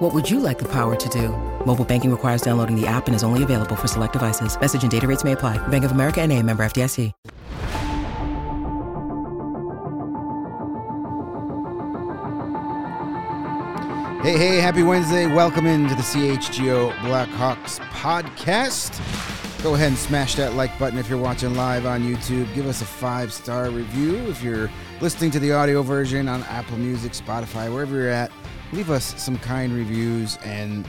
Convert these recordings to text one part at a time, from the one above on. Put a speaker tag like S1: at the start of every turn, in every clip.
S1: What would you like the power to do? Mobile banking requires downloading the app and is only available for select devices. Message and data rates may apply. Bank of America and a member FDIC.
S2: Hey, hey, happy Wednesday. Welcome into the CHGO Blackhawks podcast. Go ahead and smash that like button if you're watching live on YouTube. Give us a five star review if you're listening to the audio version on Apple Music, Spotify, wherever you're at. Leave us some kind reviews and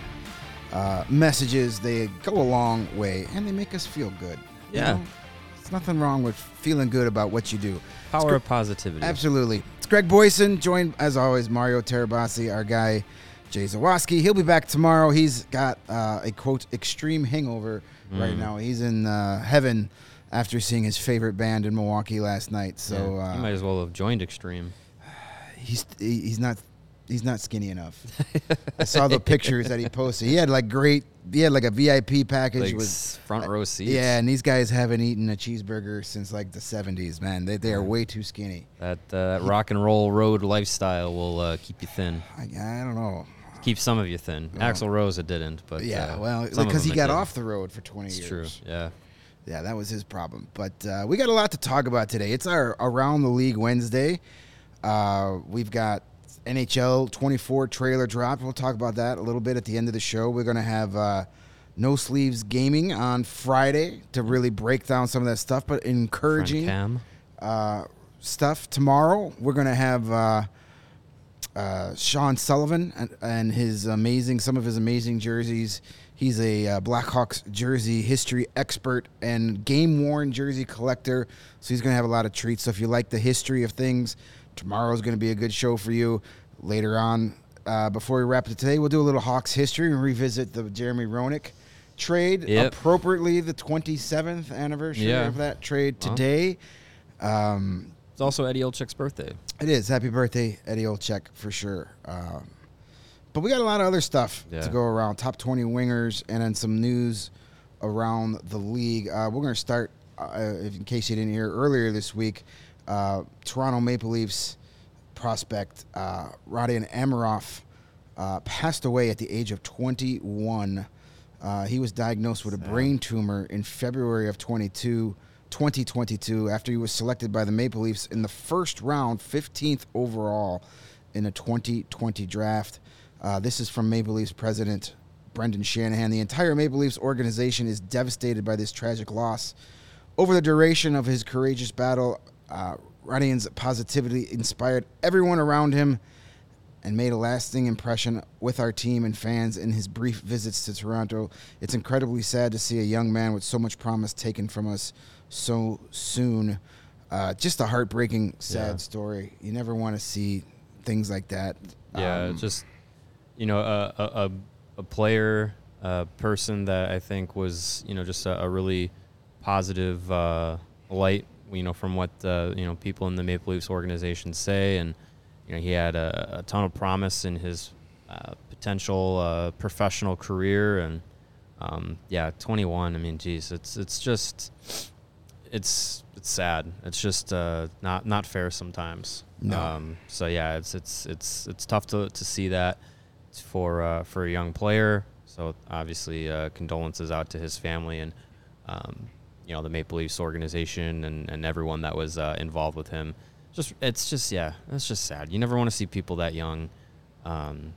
S2: uh, messages. They go a long way and they make us feel good. You
S3: Yeah.
S2: know, There's nothing wrong with feeling good about what you do.
S3: Power of positivity.
S2: Absolutely. It's Greg Boysen, joined as always Mario Tirabassi, our guy Jay Zawaski. He'll be back tomorrow. He's got uh, a quote extreme hangover right now. He's in uh, heaven after seeing his favorite band in Milwaukee last night. So
S3: Yeah, you
S2: uh,
S3: might as well have joined Extreme.
S2: he's he's not he's not skinny enough. I saw the pictures that he posted. He had like great. He had like a VIP package
S3: Like
S2: with
S3: front row seats.
S2: yeah, and these guys haven't eaten a cheeseburger since like the '70s. Man, they they are way too skinny.
S3: That uh, that rock and roll road lifestyle will uh, keep you thin.
S2: I, I don't know.
S3: Keep some of you thin. Axl Rose it didn't, but
S2: Yeah,
S3: uh,
S2: well, because he got
S3: did.
S2: off the road for 20
S3: It's
S2: years.
S3: true. Yeah.
S2: Yeah, that was his problem. But uh, we got a lot to talk about today. It's our Around the League Wednesday. Uh, we've got NHL 24 trailer drop. We'll talk about that a little bit at the end of the show. We're going to have uh, No Sleeves Gaming on Friday to really break down some of that stuff, but encouraging uh, stuff. Tomorrow, we're going to have uh, uh, Sean Sullivan and, and his amazing, some of his amazing jerseys. He's a uh, Blackhawks jersey history expert and game worn jersey collector. So he's going to have a lot of treats. So if you like the history of things, tomorrow is going to be a good show for you. Later on, uh, before we wrap it today, we'll do a little Hawks history and revisit the Jeremy Roenick trade.
S3: Yep.
S2: Appropriately, the 27th anniversary
S3: Yeah.
S2: of that trade
S3: Well.
S2: today. Um,
S3: It's also Eddie Olczyk's birthday.
S2: it is. Happy birthday, Eddie Olczyk, for sure. Um, but we got a lot of other stuff
S3: Yeah.
S2: to go around. Top 20 wingers and then some news around the league. Uh, we're going to start, uh, in case you didn't hear earlier this week, uh, Toronto Maple Leafs prospect uh, Rodion Amirov uh, passed away at the age of 21. Uh, he was diagnosed with a brain tumor in February of 22, 2022 after he was selected by the Maple Leafs in the first round, 15th overall in a 2020 draft. Uh, this is from Maple Leafs president Brendan Shanahan. The entire Maple Leafs organization is devastated by this tragic loss. Over the duration of his courageous battle, uh, Rodion's positivity inspired everyone around him and made a lasting impression with our team and fans in his brief visits to Toronto. It's incredibly sad to see a young man with so much promise taken from us so soon. Uh, just a heartbreaking, sad
S3: Yeah.
S2: story. You never want to see things like that.
S3: Yeah,
S2: Um,
S3: just you know, a a, a, a player, a person that I think was you know just a, a really positive uh, light. You know, from what uh, you know people in the Maple Leafs organization say, and you know he had a, a ton of promise in his uh, potential uh, professional career, and um, yeah, 21. I mean, geez, it's it's just it's it's sad. It's just uh, not not fair sometimes.
S2: No.
S3: Um, so yeah, it's it's it's it's tough to, to see that for uh, for a young player. So obviously, uh, condolences out to his family and um, you know the Maple Leafs organization and, and everyone that was uh, involved with him. Just it's just yeah, it's just sad. You never want to see people that young um,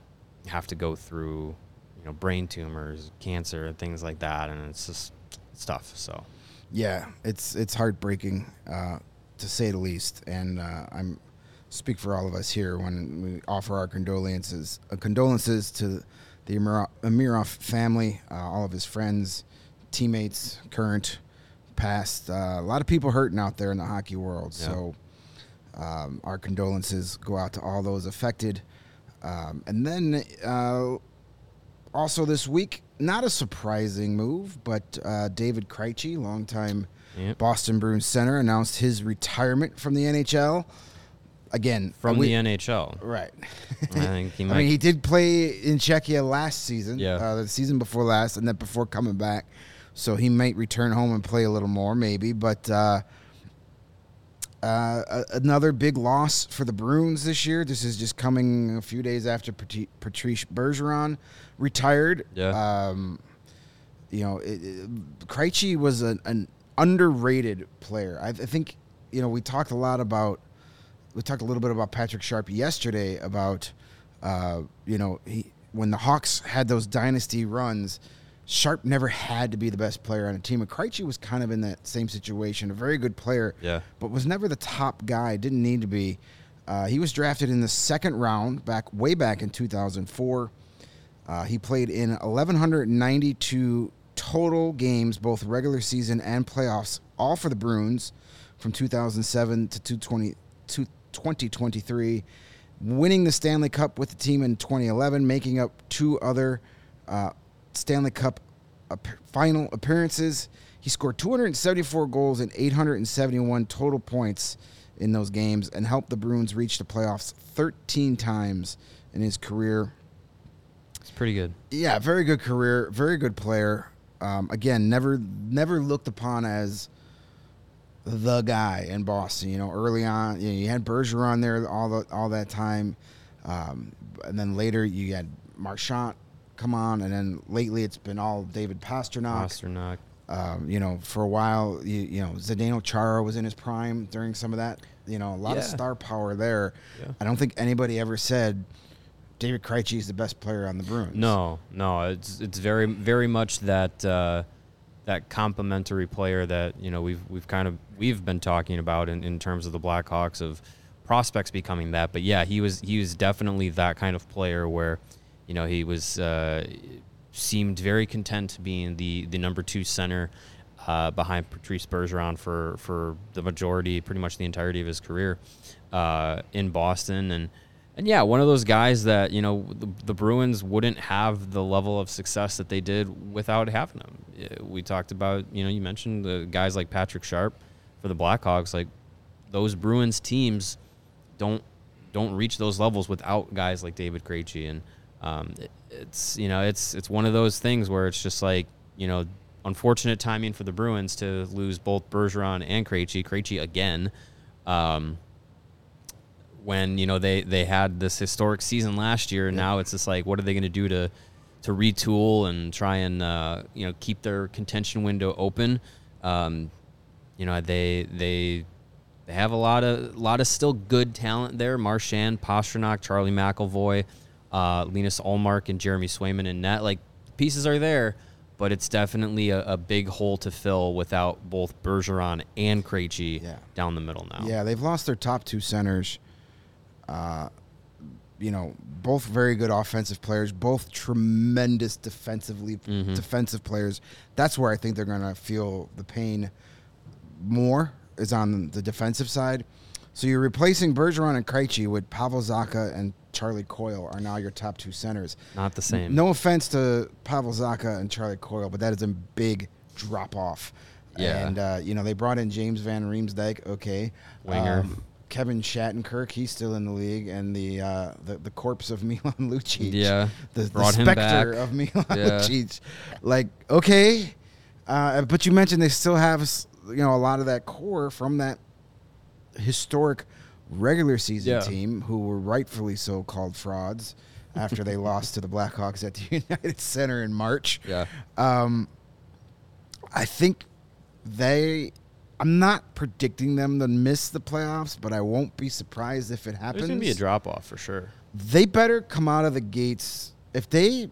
S3: have to go through you know brain tumors, cancer, and things like that, and it's just it's tough. So
S2: yeah, it's it's heartbreaking uh, to say the least, and uh, I'm speak for all of us here when we offer our condolences uh, condolences to the Amiro- Amirov family, uh, all of his friends, teammates, current, past. Uh, a lot of people hurting out there in the hockey world.
S3: Yeah.
S2: So um, our condolences go out to all those affected. Um, and then uh, also this week, not a surprising move, but uh, David Krejci, longtime
S3: Yep.
S2: Boston Bruins center, announced his retirement from the NHL. Again,
S3: From
S2: we-
S3: the NHL.
S2: right.
S3: I think he might.
S2: I mean, he did play in Czechia last season,
S3: Yeah.
S2: uh, the season before last, and then before coming back. So he might return home and play a little more, maybe. But uh, uh, another big loss for the Bruins this year. This is just coming a few days after Patri- Patrice Bergeron retired.
S3: Yeah.
S2: Um, you know, it, it, Krejci was an, an underrated player. I, I think, you know, we talked a lot about, we talked a little bit about Patrick Sharp yesterday about, uh, you know, he when the Hawks had those dynasty runs, Sharp never had to be the best player on a team. And Krejci was kind of in that same situation, a very good player,
S3: Yeah.
S2: but was never the top guy. Didn't need to be. Uh, he was drafted in the second round back way back in 2004. Uh, he played in 1,192 total games, both regular season and playoffs, all for the Bruins from 2007 to 220 to 2023, winning the Stanley Cup with the team in 2011, making up two other uh, Stanley Cup final appearances. He scored 274 goals and 871 total points in those games and helped the Bruins reach the playoffs 13 times in his career.
S3: It's pretty good.
S2: Yeah, very good career, very good player. Um, again, never never looked upon as the guy in Boston. You know, early on, you, know, you had Bergeron there all the, all that time, um, and then later you had Marchand come on, and then lately it's been all David Pastrnak.
S3: Pastrnak.
S2: Um, you know, for a while, you, you know, Zdeno Chara was in his prime during some of that. You know, a lot of star power there.
S3: Yeah.
S2: I don't think anybody ever said David Krejci is the best player on the Bruins.
S3: No, no, it's it's very very much that uh, that complementary player that you know we've we've kind of we've been talking about in, in terms of the Blackhawks of prospects becoming that. But yeah, he was he was definitely that kind of player where you know he was uh, seemed very content being the the number two center. Uh, behind Patrice Bergeron for, for the majority, pretty much the entirety of his career uh, in Boston, and and yeah, one of those guys that you know the, the Bruins wouldn't have the level of success that they did without having him. We talked about you know you mentioned the guys like Patrick Sharp for the Blackhawks. Like those Bruins teams don't don't reach those levels without guys like David Krejci, and um, it, it's you know it's it's one of those things where it's just like you know unfortunate timing for the Bruins to lose both Bergeron and Krejci. Krejci again. Um, when you know they they had this historic season last year and now it's just like what are they going to do to to retool and try and uh, you know keep their contention window open um, you know they they they have a lot of lot of still good talent there Marchand Pastrnak Charlie McAvoy uh, Linus Ullmark and Jeremy Swayman and net like pieces are there but it's definitely a, a big hole to fill without both Bergeron and Krejci
S2: Yeah.
S3: down the middle now
S2: Yeah, they've lost their top two centers. Uh, you know, both very good offensive players, both tremendous defensively
S3: Mm-hmm.
S2: defensive players. That's where I think they're going to feel the pain more is on the defensive side. So you're replacing Bergeron and Krejci with Pavel Zacha and Charlie Coyle are now your top two centers.
S3: not the same
S2: No offense to Pavel Zacha and Charlie Coyle, but that is a big drop off.
S3: Yeah.
S2: And, uh, you know, they brought in James Van Riemsdyk, okay.
S3: Winger.
S2: Um, Kevin Shattenkirk, he's still in the league, and the uh, the, the corpse of Milan Lucic.
S3: Yeah,
S2: The, the specter of Milan
S3: Yeah.
S2: Lucic. Like, okay. Uh, but you mentioned they still have, you know, a lot of that core from that historic regular season
S3: Yeah.
S2: team who were rightfully so called frauds after they lost to the Blackhawks at the United Center in March.
S3: Yeah.
S2: Um, I think they. I'm not predicting them to miss the playoffs, but I won't be surprised if it happens.
S3: There's gonna be a drop off for sure.
S2: They better come out of the gates if they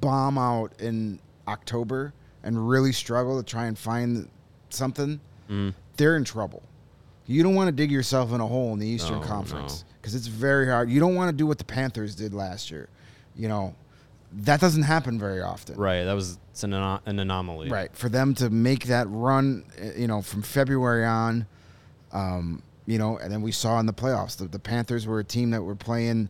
S2: bomb out in October and really struggle to try and find something.
S3: Mm.
S2: They're in trouble. You don't want to dig yourself in a hole in the Eastern
S3: No,
S2: Conference
S3: no.
S2: because it's very hard. You don't want to do what the Panthers did last year. You know, that doesn't happen very often.
S3: Right. That was it's an, an anomaly.
S2: Right. For them to make that run, uh, you know, from February on, um, you know, and then we saw in the playoffs, the, the Panthers were a team that were playing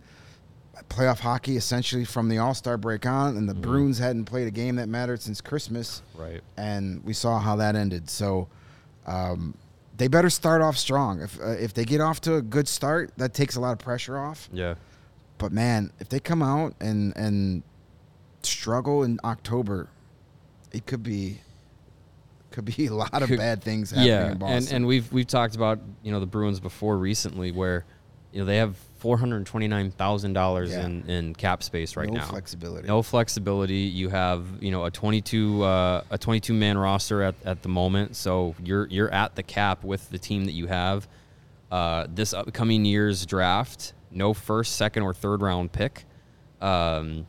S2: playoff hockey essentially from the All Star break on, and the Bruins hadn't played a game that mattered since Christmas,
S3: Right.
S2: and we saw how that ended. So, Um, they better start off strong. If uh, if they get off to a good start, that takes a lot of pressure off.
S3: Yeah.
S2: But man, if they come out and and struggle in October, it could be could be a lot of
S3: Could-
S2: bad things happening
S3: yeah,
S2: in Boston.
S3: and and we've we've talked about you know the Bruins before recently, where you know they have four hundred twenty nine thousand dollars in in cap space right
S2: no
S3: now.
S2: No flexibility.
S3: No flexibility. You have you know a twenty two uh, a twenty two man roster at, at the moment, so you're you're at the cap with the team that you have. Uh, this upcoming year's draft, no first, second, or third round pick. Um,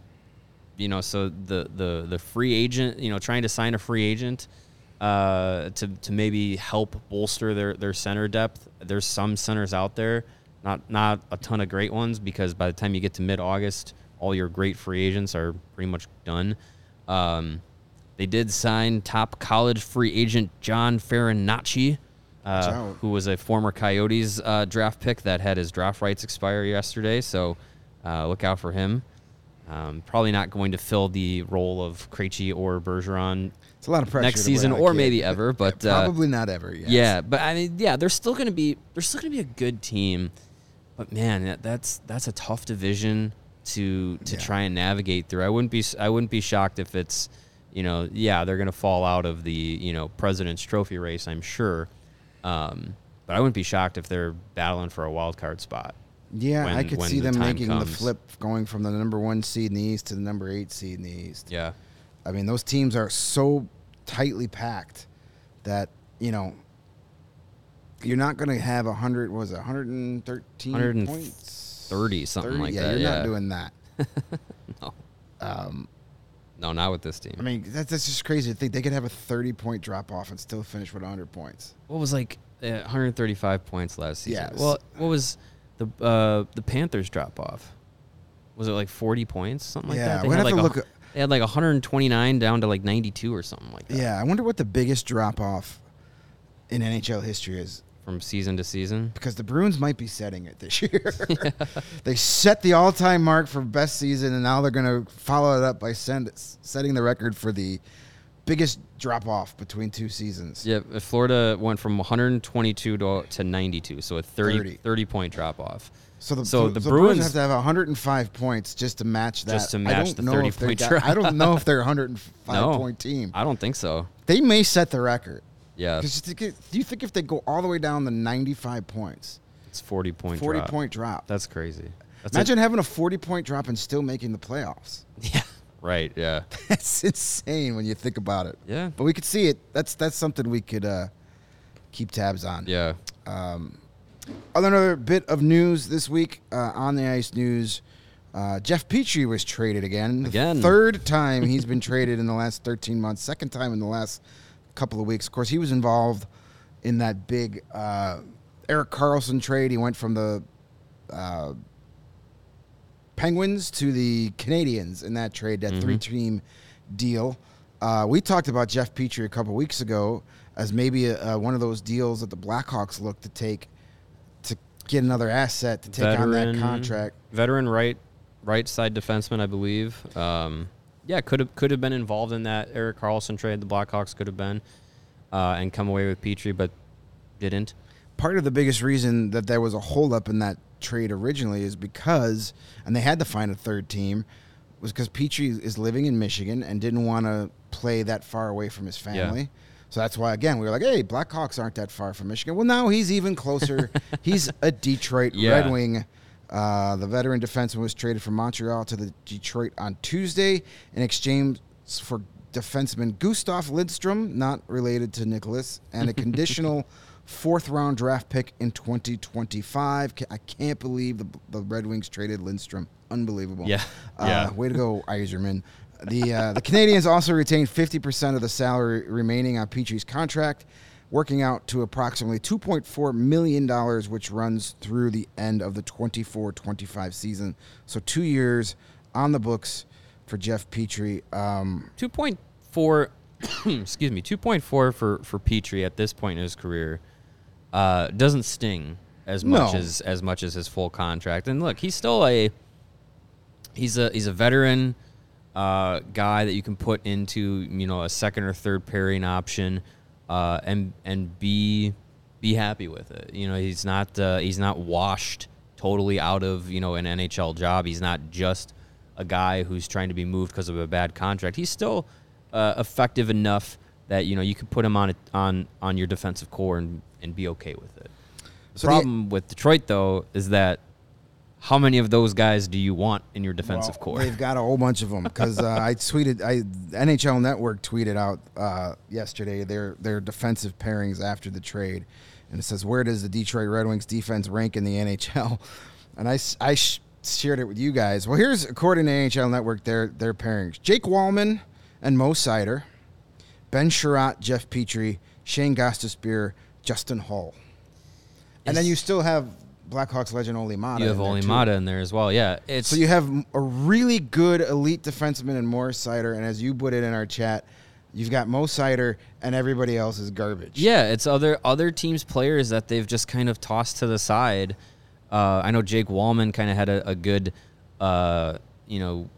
S3: you know, so the the the free agent, you know, trying to sign a free agent uh, to to maybe help bolster their their center depth. There's some centers out there, not not a ton of great ones, because by the time you get to mid August, all your great free agents are pretty much done. Um, they did sign top college free agent John Farinacci, uh, who was a former Coyotes uh, draft pick that had his draft rights expire yesterday. So uh, look out for him. Um, probably not going to fill the role of Krejci or Bergeron
S2: it's a lot of pressure
S3: next season, or
S2: kid.
S3: maybe ever. But uh,
S2: probably not ever. Yes.
S3: yeah, but I mean, yeah, they're still going to be they're still going to be a good team. But man, that, that's that's a tough division to to
S2: Yeah.
S3: try and navigate through. I wouldn't be I wouldn't be shocked if it's you know yeah they're going to fall out of the you know President's Trophy race. I'm sure, um, but I wouldn't be shocked if they're battling for a wild card spot.
S2: Yeah, I could see
S3: the
S2: them making the flip, going from the number one seed in the East to the number eight seed in the East.
S3: Yeah,
S2: I mean, those teams are so tightly packed that you know you're not going to have a hundred. What was it 113
S3: 130,
S2: points?
S3: something like
S2: yeah,
S3: that,
S2: You're
S3: yeah.
S2: not doing that.
S3: no,
S2: Um,
S3: no, not with this team.
S2: I mean, that's, that's just crazy to think they could have a 30 point drop off and still finish with 100 points.
S3: what was like uh, 135 points last season?
S2: Yes.
S3: Well, what was the uh, the Panthers drop off? Was it like 40 points, something like
S2: Yeah,
S3: that? They
S2: we'd
S3: had
S2: have
S3: like
S2: to
S3: a,
S2: look
S3: They had like 129 down to like 92 or something like that.
S2: Yeah, I wonder what the biggest drop off in NHL history is.
S3: From season to season.
S2: because the Bruins might be setting it this year. they set the all-time mark for best season, and now they're going to follow it up by send, setting the record for the biggest drop-off between two seasons.
S3: Yeah, Florida went from 122 to, to 92, so a 30,
S2: 30.
S3: 30 point drop off.
S2: So the,
S3: So
S2: so
S3: the
S2: the
S3: Bruins-
S2: Bruins have to have 105 points just to match that.
S3: Just to
S2: I
S3: match
S2: don't
S3: the
S2: know
S3: 30
S2: if they
S3: point
S2: got-
S3: drop.
S2: I don't know if they're a 105
S3: No.
S2: point team.
S3: I don't think so.
S2: They may set the record.
S3: Yeah,
S2: 'Cause do you think if they go all the way down to 95 points,
S3: it's 40 point
S2: 40
S3: drop.
S2: point drop?
S3: That's crazy. That's a-
S2: Imagine having a 40 point drop and still making the playoffs.
S3: yeah, right. Yeah,
S2: That's insane when you think about it.
S3: yeah,
S2: But we could see it. That's that's something we could uh, keep tabs on.
S3: yeah.
S2: Um, Another bit of news this week uh, on the ice news. Uh, Jeff Petry was traded again.
S3: Again.
S2: Third time he's been traded in the last 13 months. Second time in the last couple of weeks. Of course, he was involved in that big uh, Erik Karlsson trade. He went from the uh, Penguins to the Canadiens in that trade, that three team deal. Uh, we talked about Jeff Petry a couple weeks ago as maybe a, one of those deals that the Blackhawks look to take to get another asset to take on that contract.
S3: Veteran right right side defenseman, I believe. Um, yeah, could have could have been involved in that Erik Karlsson trade. The Blackhawks could have been uh, and come away with Petry, but didn't.
S2: Part of the biggest reason that there was a holdup in that trade originally is because, and they had to find a third team, was because Petry is living in Michigan and didn't want to play that far away from his family. Yeah. So that's why, again, we were like, hey, Blackhawks aren't that far from Michigan. Well, now he's even closer. he's a Detroit
S3: Yeah.
S2: Red Wing. Uh, the veteran defenseman was traded from Montreal to the Detroit on Tuesday in exchange for defenseman Gustav Lidstrom, not related to Nicklas, and a conditional fourth round draft pick in 2025. I can't believe the, the Red Wings traded Lindstrom. Unbelievable.
S3: Yeah.
S2: Uh,
S3: Yeah.
S2: Way to go, Yzerman. The uh, the Canadiens also retained 50% of the salary remaining on Petry's contract, working out to approximately 2.4 million dollars, which runs through the end of the 24-25 season. So two years on the books for Jeff Petry. Um,
S3: Two point four, excuse me, two point four for for Petry at this point in his career uh, doesn't sting as much
S2: No.
S3: as as much as his full contract. And look, he's still a he's a he's a veteran uh, guy that you can put into you know a second or third pairing option. Uh, and and be be happy with it. You know, he's not uh, he's not washed totally out of you know an NHL job. He's not just a guy who's trying to be moved because of a bad contract. He's still uh, effective enough that you know you could put him on a, on on your defensive core and, and be okay with it. The
S2: So the-
S3: problem with Detroit though is that how many of those guys do you want in your defensive
S2: Well,
S3: core?
S2: They've got a whole bunch of them because uh, I tweeted, I NHL Network tweeted out uh, yesterday their their defensive pairings after the trade, and it says where does the Detroit Red Wings defense rank in the NHL? And I sh- shared it with you guys. Well, here's according to NHL Network their their pairings: Jake Walman and Mo Seider, Ben Chiarot, Jeff Petry, Shane Gostisbehere, Justin Holl. and then you still have Blackhawks legend Olli Maatta.
S3: you have
S2: in there,
S3: Olli
S2: too.
S3: In there as well. Yeah, it's
S2: So you have a really good elite defenseman in Moritz Seider, and as you put it in our chat, you've got Mo Seider, and everybody else is garbage.
S3: Yeah, it's other other teams' players that they've just kind of tossed to the side. Uh, I know Jake Walman kind of had a, a good, uh, you know,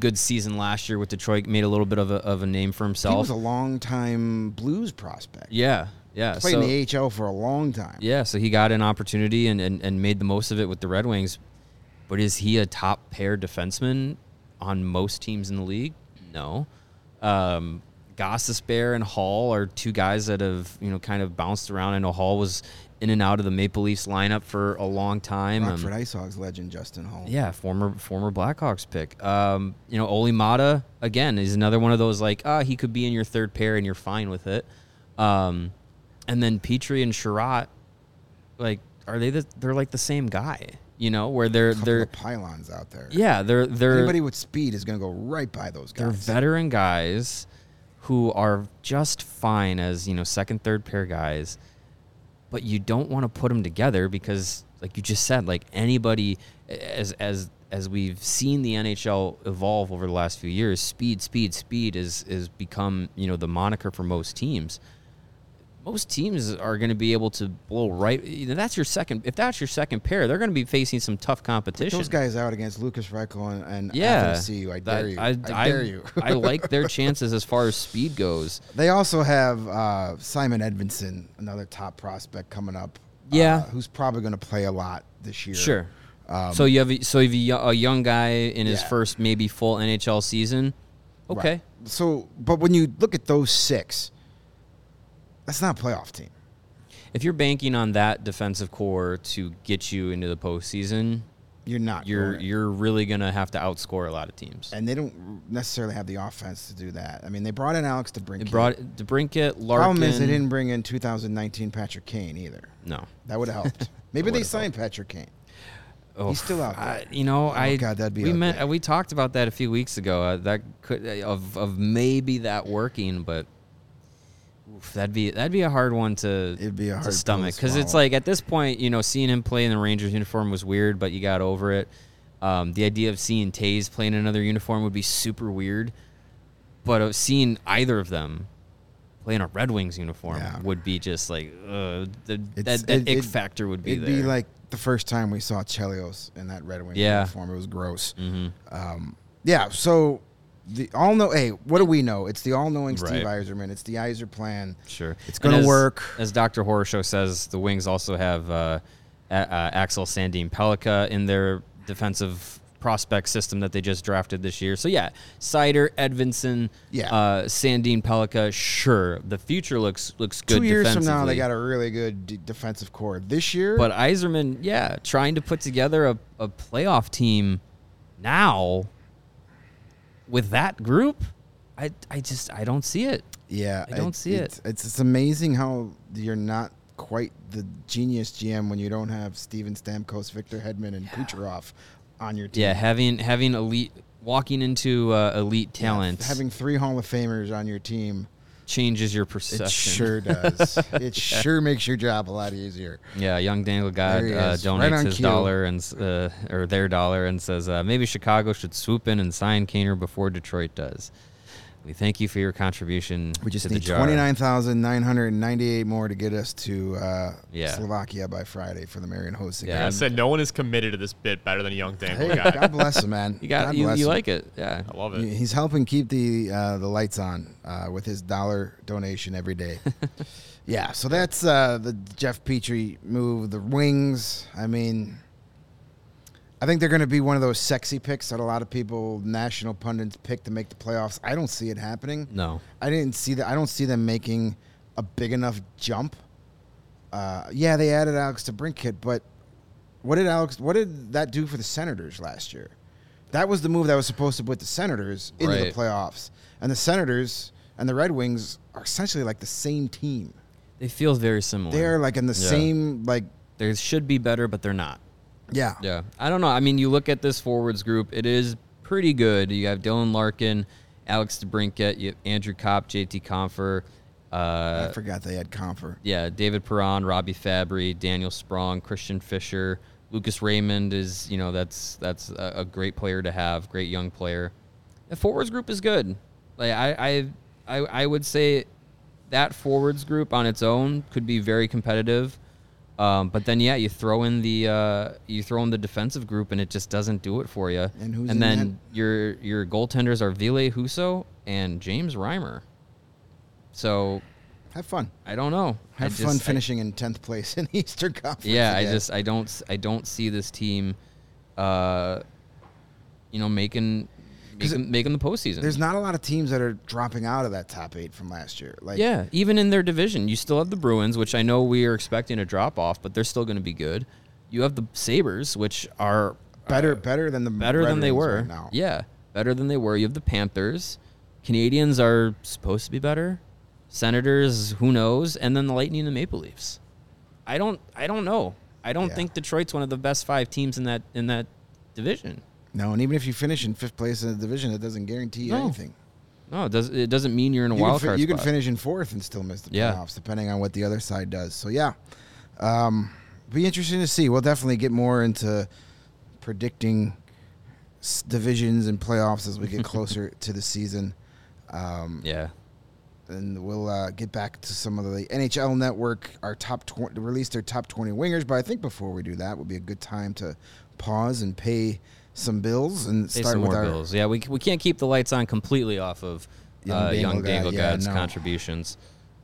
S3: good season last year with Detroit. Made a little bit of a, of a name for himself.
S2: he was a long-time Blues prospect.
S3: yeah, yeah.
S2: Played
S3: so,
S2: in the AHL for a long time.
S3: yeah, so he got an opportunity and, and, and made the most of it with the Red Wings. But is he a top pair defenseman on most teams in the league? No. Um, Gostisbehere and Holl are two guys that have you know kind of bounced around. I know Holl was in and out of the Maple Leafs lineup for a long time. Um,
S2: Rockford Ice Hogs legend Justin Holl.
S3: yeah, former former Blackhawks pick. Um, you know, Olli Maatta again is another one of those like ah he could be in your third pair and you're fine with it. Um, and then Petry and Chiarot, like are they the, they're like the same guy? You know, where they're they're
S2: of pylons out there.
S3: yeah they're they're
S2: Anybody with speed is going to go right by those guys.
S3: they're veteran guys who are just fine as you know second third pair guys but you don't want to put them together because like you just said like anybody as as as we've seen the NHL evolve over the last few years speed speed speed is is become you know the moniker for most teams most teams are going to be able to blow right you know, that's your second if that's your second pair they're going to be facing some tough competition
S2: Those guys out against Lukas Reichel and, and
S3: yeah,
S2: Athanasiou, I
S3: that-
S2: dare you.
S3: I,
S2: I, dare you.
S3: I like their chances as far as speed goes.
S2: They also have uh, Simon Edvinsson, another top prospect coming up.
S3: Yeah.
S2: uh, who's probably going to play a lot this year.
S3: Sure.
S2: Um,
S3: so you have a- so you have a a young guy in his
S2: Yeah.
S3: first maybe full NHL season. Okay.
S2: Right. So, but when you look at those six, that's not a playoff team.
S3: If you're banking on that defensive core to get you into the postseason,
S2: You're not.
S3: you're
S2: going.
S3: you're really gonna have to outscore a lot of teams.
S2: and they don't necessarily have the offense to do that. I mean, they brought in Alex DeBrincat.
S3: They brought DeBrincat, Larkin.
S2: Problem is, they didn't bring in 2019 Patrick Kane either.
S3: No.
S2: That would have helped. Maybe they signed Patrick Kane.
S3: Oh,
S2: He's still out there.
S3: I- you know, I
S2: God, that'd be
S3: we meant we talked about that a few weeks ago. Uh, that could uh, of of maybe that working, but oof, that'd be that'd be a hard one to
S2: It'd be a hard to
S3: stomach because it's like at this point, you know, seeing him play in the Rangers uniform was weird, but you got over it. Um, the idea of seeing Toews play in another uniform would be super weird, but uh, seeing either of them play in a Red Wings uniform
S2: Yeah.
S3: would be just like uh, the, that, that
S2: it-
S3: ick factor would be
S2: It'd
S3: there.
S2: be like the first time we saw Chelios in that Red Wings
S3: Yeah.
S2: uniform. It was gross.
S3: hmm
S2: Um, yeah. So the all know. Hey, what do we know? It's the all-knowing Steve
S3: Right.
S2: Yzerman. It's the Yzer plan.
S3: Sure,
S2: It's
S3: And
S2: gonna
S3: as-
S2: work.
S3: As Dr. Horoshow says, the Wings also have uh, a- uh, Axel Sandin Pellikka in their defensive prospect system that they just drafted this year. So yeah, Seider Edvinsson,
S2: Yeah.
S3: uh, Sandin Pellikka. Sure, the future looks looks good.
S2: Two years from now, they
S3: defensively.
S2: got a really good d- defensive core. This year,
S3: But Yzerman, yeah, trying to put together a, a playoff team now with that group, I I just I don't see it.
S2: yeah,
S3: I don't see it.
S2: It's, it's amazing how you're not quite the genius GM when you don't have Steven Stamkos, Victor Hedman, and Kucherov on your team.
S3: Yeah, having having elite walking into uh, elite
S2: Yeah,
S3: talent
S2: having three Hall of Famers on your team,
S3: changes your perception.
S2: it sure does. it sure makes your job a lot easier.
S3: Yeah, young Daniel God uh, donates
S2: right
S3: his
S2: cue.
S3: dollar and uh, or their dollar and says uh, maybe Chicago should swoop in and sign Kaner before Detroit does. We thank you for your contribution
S2: We just
S3: to
S2: need twenty nine thousand nine hundred ninety eight more to get us to uh,
S3: Yeah.
S2: Slovakia by Friday for the Marion Hosting.
S3: Yeah.
S4: I said no one is committed to this bit better than Young Dangle
S2: Hey,
S4: guy.
S2: God bless him, man.
S3: You got
S2: God
S3: you, you
S2: him.
S3: like it, yeah.
S4: I love it.
S2: He's helping keep the uh, the lights on uh, with his dollar donation every day. yeah, so that's uh, the Jeff Petry move. The wings. I mean, I think they're going to be one of those sexy picks that a lot of people, national pundits, pick to make the playoffs. I don't see it happening.
S3: No.
S2: I didn't see that. I don't see them making a big enough jump. Uh, yeah, they added Alex DeBrincat, but what did Alex? What did that do for the Senators last year? That was the move that was supposed to put the Senators into
S3: Right.
S2: the playoffs, and the Senators and the Red Wings are essentially like the same team.
S3: They feel very similar.
S2: They're like in the
S3: Yeah.
S2: same like
S3: they should be better, but they're not.
S2: Yeah.
S3: Yeah, I don't know. I mean, you look at this forwards group; it is pretty good. You have Dylan Larkin, Alex DeBrincat, you have Andrew Copp, JT Compher, uh,
S2: I forgot they had Compher.
S3: yeah, David Perron, Robby Fabbri, Daniel Sprong, Christian Fischer, Lucas Raymond is you know that's that's a, a great player to have, great young player. The forwards group is good. Like I I I, I would say that forwards group on its own could be very competitive. Um, but then yeah, you throw in the uh, you throw in the defensive group and it just doesn't do it for you.
S2: And who's
S3: and then your your goaltenders are Ville Husso and James Reimer. So
S2: Have fun.
S3: I don't know.
S2: Have
S3: just-
S2: fun
S3: I-
S2: finishing in tenth place in the Eastern Conference.
S3: yeah, I just I don't I don't see this team, uh, you know, making
S2: 'Cause
S3: making, making the postseason.
S2: There's not a lot of teams that are dropping out of that top eight from last year. Like
S3: yeah, even in their division, you still have the Bruins, which I know we are expecting a drop off, but they're still going to be good. You have the Sabres, which are
S2: better uh, better than the
S3: better
S2: Red
S3: than they were.
S2: right now.
S3: Yeah, better than they were. You have the Panthers. Canadiens are supposed to be better. Senators, who knows? And then the Lightning and the Maple Leafs. I don't I don't know. I don't
S2: Yeah.
S3: think Detroit's one of the best 5 teams in that in that division.
S2: No, and even if you finish in fifth place in the division, it doesn't guarantee you
S3: No.
S2: anything.
S3: No, it does it doesn't mean you're in a
S2: You,
S3: wild
S2: fi-
S3: card
S2: you can finish in fourth and still miss the
S3: Yeah.
S2: playoffs, depending on what the other side does. So yeah, um, be interesting to see. We'll definitely get more into predicting s- divisions and playoffs as we get closer to the season. Um,
S3: Yeah.
S2: and we'll uh, get back to some of the NHL Network. Our top tw- released their top twenty wingers, but I think before we do that, would be a good time to pause and pay some bills and start
S3: some
S2: with
S3: more
S2: our
S3: bills. Yeah, we, we can't keep the lights on completely off of
S2: Young
S3: uh,
S2: Dangle
S3: young
S2: Guy,
S3: Dangle
S2: yeah,
S3: God's
S2: no.
S3: contributions.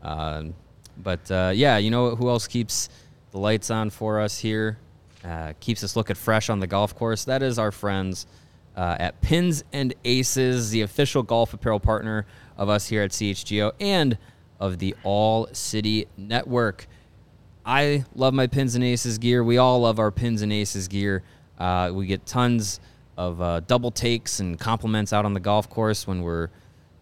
S3: Um, but uh, yeah, you know who else keeps the lights on for us here? Uh, keeps us looking fresh on the golf course. That is our friends uh, at Pins and Aces, the official golf apparel partner of us here at CHGO and of the All City Network. I love my pins and aces gear. We all love our pins and aces gear. Uh, we get tons of uh, double takes and compliments out on the golf course when we're,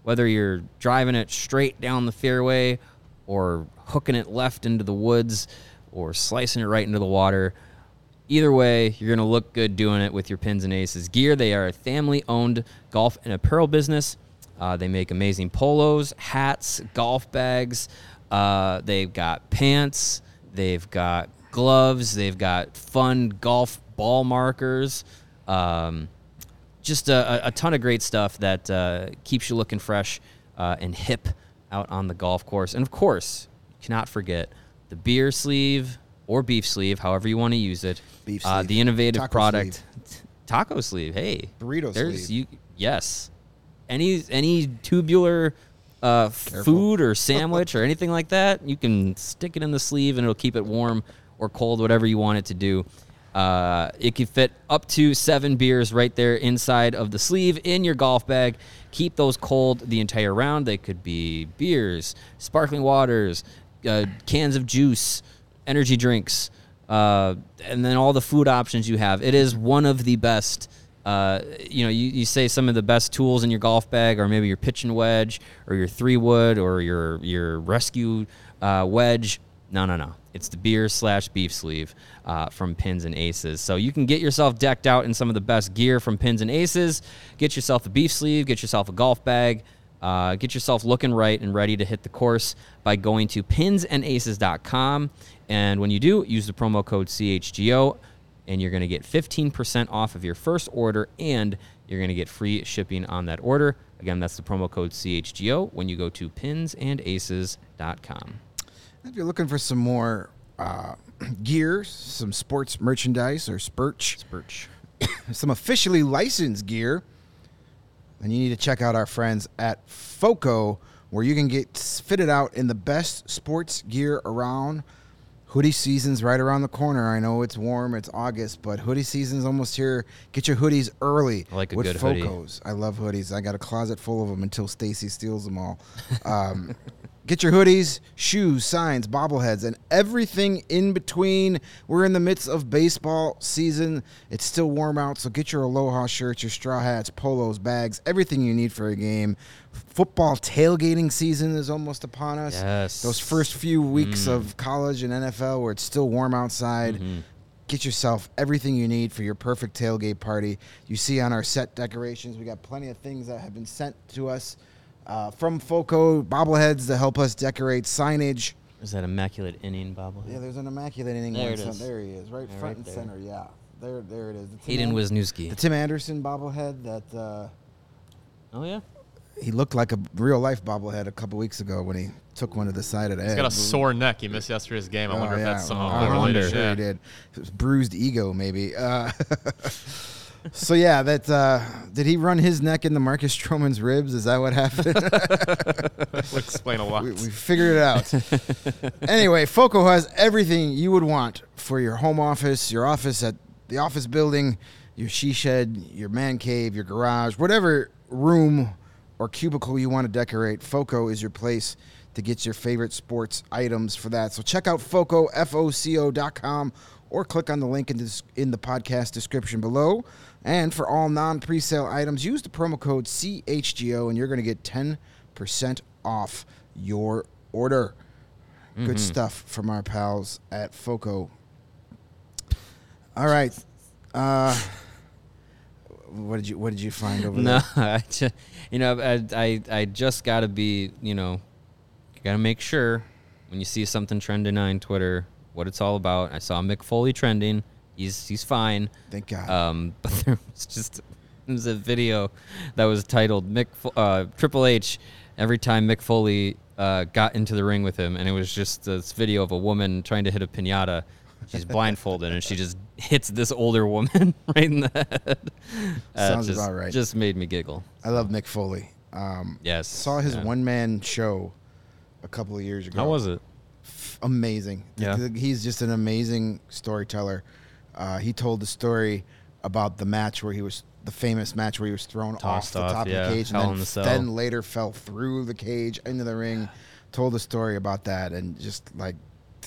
S3: whether you're driving it straight down the fairway or hooking it left into the woods or slicing it right into the water. Either way, you're going to look good doing it with your pins and aces gear. They are a family owned golf and apparel business. Uh, they make amazing polos, hats, golf bags. Uh, they've got pants. They've got gloves. They've got fun golf ball markers. Um, just a, a- ton of great stuff that uh, keeps you looking fresh uh, and hip out on the golf course. And of course, you cannot forget the beer sleeve or beef sleeve, however you want to use it.
S2: Beef
S3: Uh,
S2: sleeve.
S3: the innovative
S2: Taco
S3: product, taco sleeve. Hey,
S2: Burrito
S3: there's
S2: sleeve.
S3: you. Yes, any any tubular uh, food or sandwich or anything like that, you can stick it in the sleeve and it'll keep it warm or cold, whatever you want it to do. Uh, it can fit up to seven beers right there inside of the sleeve in your golf bag. Keep those cold the entire round. They could be beers, sparkling waters, uh, cans of juice, energy drinks, uh, and then all the food options you have. It is one of the best. Uh, you know, you, you say some of the best tools in your golf bag, or maybe your pitching wedge, or your three wood, or your your rescue uh, wedge. No, no, no. It's the beer slash beef sleeve uh, from Pins and Aces. So you can get yourself decked out in some of the best gear from Pins and Aces. Get yourself a beef sleeve. Get yourself a golf bag. Uh, get yourself looking right and ready to hit the course by going to pinsandaces.com. And when you do, use the promo code CHGO, and you're going to get 15% off of your first order, and you're going to get free shipping on that order. Again, that's the promo code CHGO when you go to pinsandaces.com.
S2: If you're looking for some more uh, gear, some sports merchandise or spurch,
S3: Spurch.
S2: some officially licensed gear, then you need to check out our friends at FOCO, where you can get fitted out in the best sports gear around. Hoodie season's right around the corner. I know it's warm, it's August, but hoodie season's almost here. Get your hoodies early.
S3: I like a
S2: with
S3: good hoodie.
S2: I love hoodies. I got a closet full of them until Stacy steals them all. Um, Get your hoodies, shoes, signs, bobbleheads, and everything in between. We're in the midst of baseball season. It's still warm out, so get your Aloha shirts, your straw hats, polos, bags, everything you need for a game. Football tailgating season is almost upon us.
S3: Yes.
S2: Those first few weeks mm. of college and NFL where it's still warm outside. Mm-hmm. Get yourself everything you need for your perfect tailgate party. You see on our set decorations, we got plenty of things that have been sent to us uh, from Foco, bobbleheads to help us decorate signage.
S3: Is that immaculate inning bobblehead?
S2: Yeah, there's an immaculate inning.
S3: There
S2: one
S3: it
S2: son-
S3: is.
S2: There he is, right
S3: Yeah,
S2: front
S3: right
S2: and
S3: there.
S2: center. Yeah, there, there it is. The Tim
S3: Hayden
S2: An-
S3: Wisniewski.
S2: the Tim Anderson bobblehead that uh,
S3: Oh yeah.
S2: he looked like a real life bobblehead a couple weeks ago when he took one to the side of the
S4: He's
S2: head.
S4: got a sore neck. He missed yesterday's game. I
S2: Oh,
S4: wonder if
S2: yeah.
S4: that's somehow
S2: Oh, I'm
S4: correlated.
S2: Sure
S4: Yeah.
S2: he did. It was bruised ego, maybe. Uh, so yeah, that uh, did he run his neck into Marcus Stroman's ribs? Is that what happened?
S4: Would explain a lot.
S2: we, we figured it out. anyway, Foco has everything you would want for your home office, your office at the office building, your she shed, your man cave, your garage, whatever room or cubicle you want to decorate. Foco is your place to get your favorite sports items for that. So check out Foco, F-O-C-O dot com, or click on the link in, this, in the podcast description below. And for all non-presale items, use the promo code CHGO, and you're going to get 10% off your order. Good stuff from our pals at Foco. All right. Uh, what did you What did you find over
S3: No,
S2: there?
S3: I just, you know, I, I, I just got to be, you know, got to make sure when you see something trending on Twitter, what it's all about. I saw Mick Foley trending. He's he's fine.
S2: Thank God.
S3: Um, but there was just there was a video that was titled Mick Fo- uh, Triple H. Every time Mick Foley uh, got into the ring with him, and it was just this video of a woman trying to hit a pinata. She's blindfolded, and she just hits this older woman right in the head. Uh,
S2: Sounds
S3: just,
S2: about right.
S3: Just made me giggle.
S2: I love Mick Foley. Um,
S3: Yes.
S2: saw his
S3: yeah.
S2: one man show a couple of years ago.
S3: How was it?
S2: amazing.
S3: Yeah.
S2: He's just an amazing storyteller. Uh, he told the story about the match where he was the famous match where he was thrown
S3: Tossed
S2: off the
S3: off,
S2: top
S3: yeah,
S2: of the cage
S3: Hell
S2: and then,
S3: the
S2: then later fell through the cage into the ring. Told a story about that and just like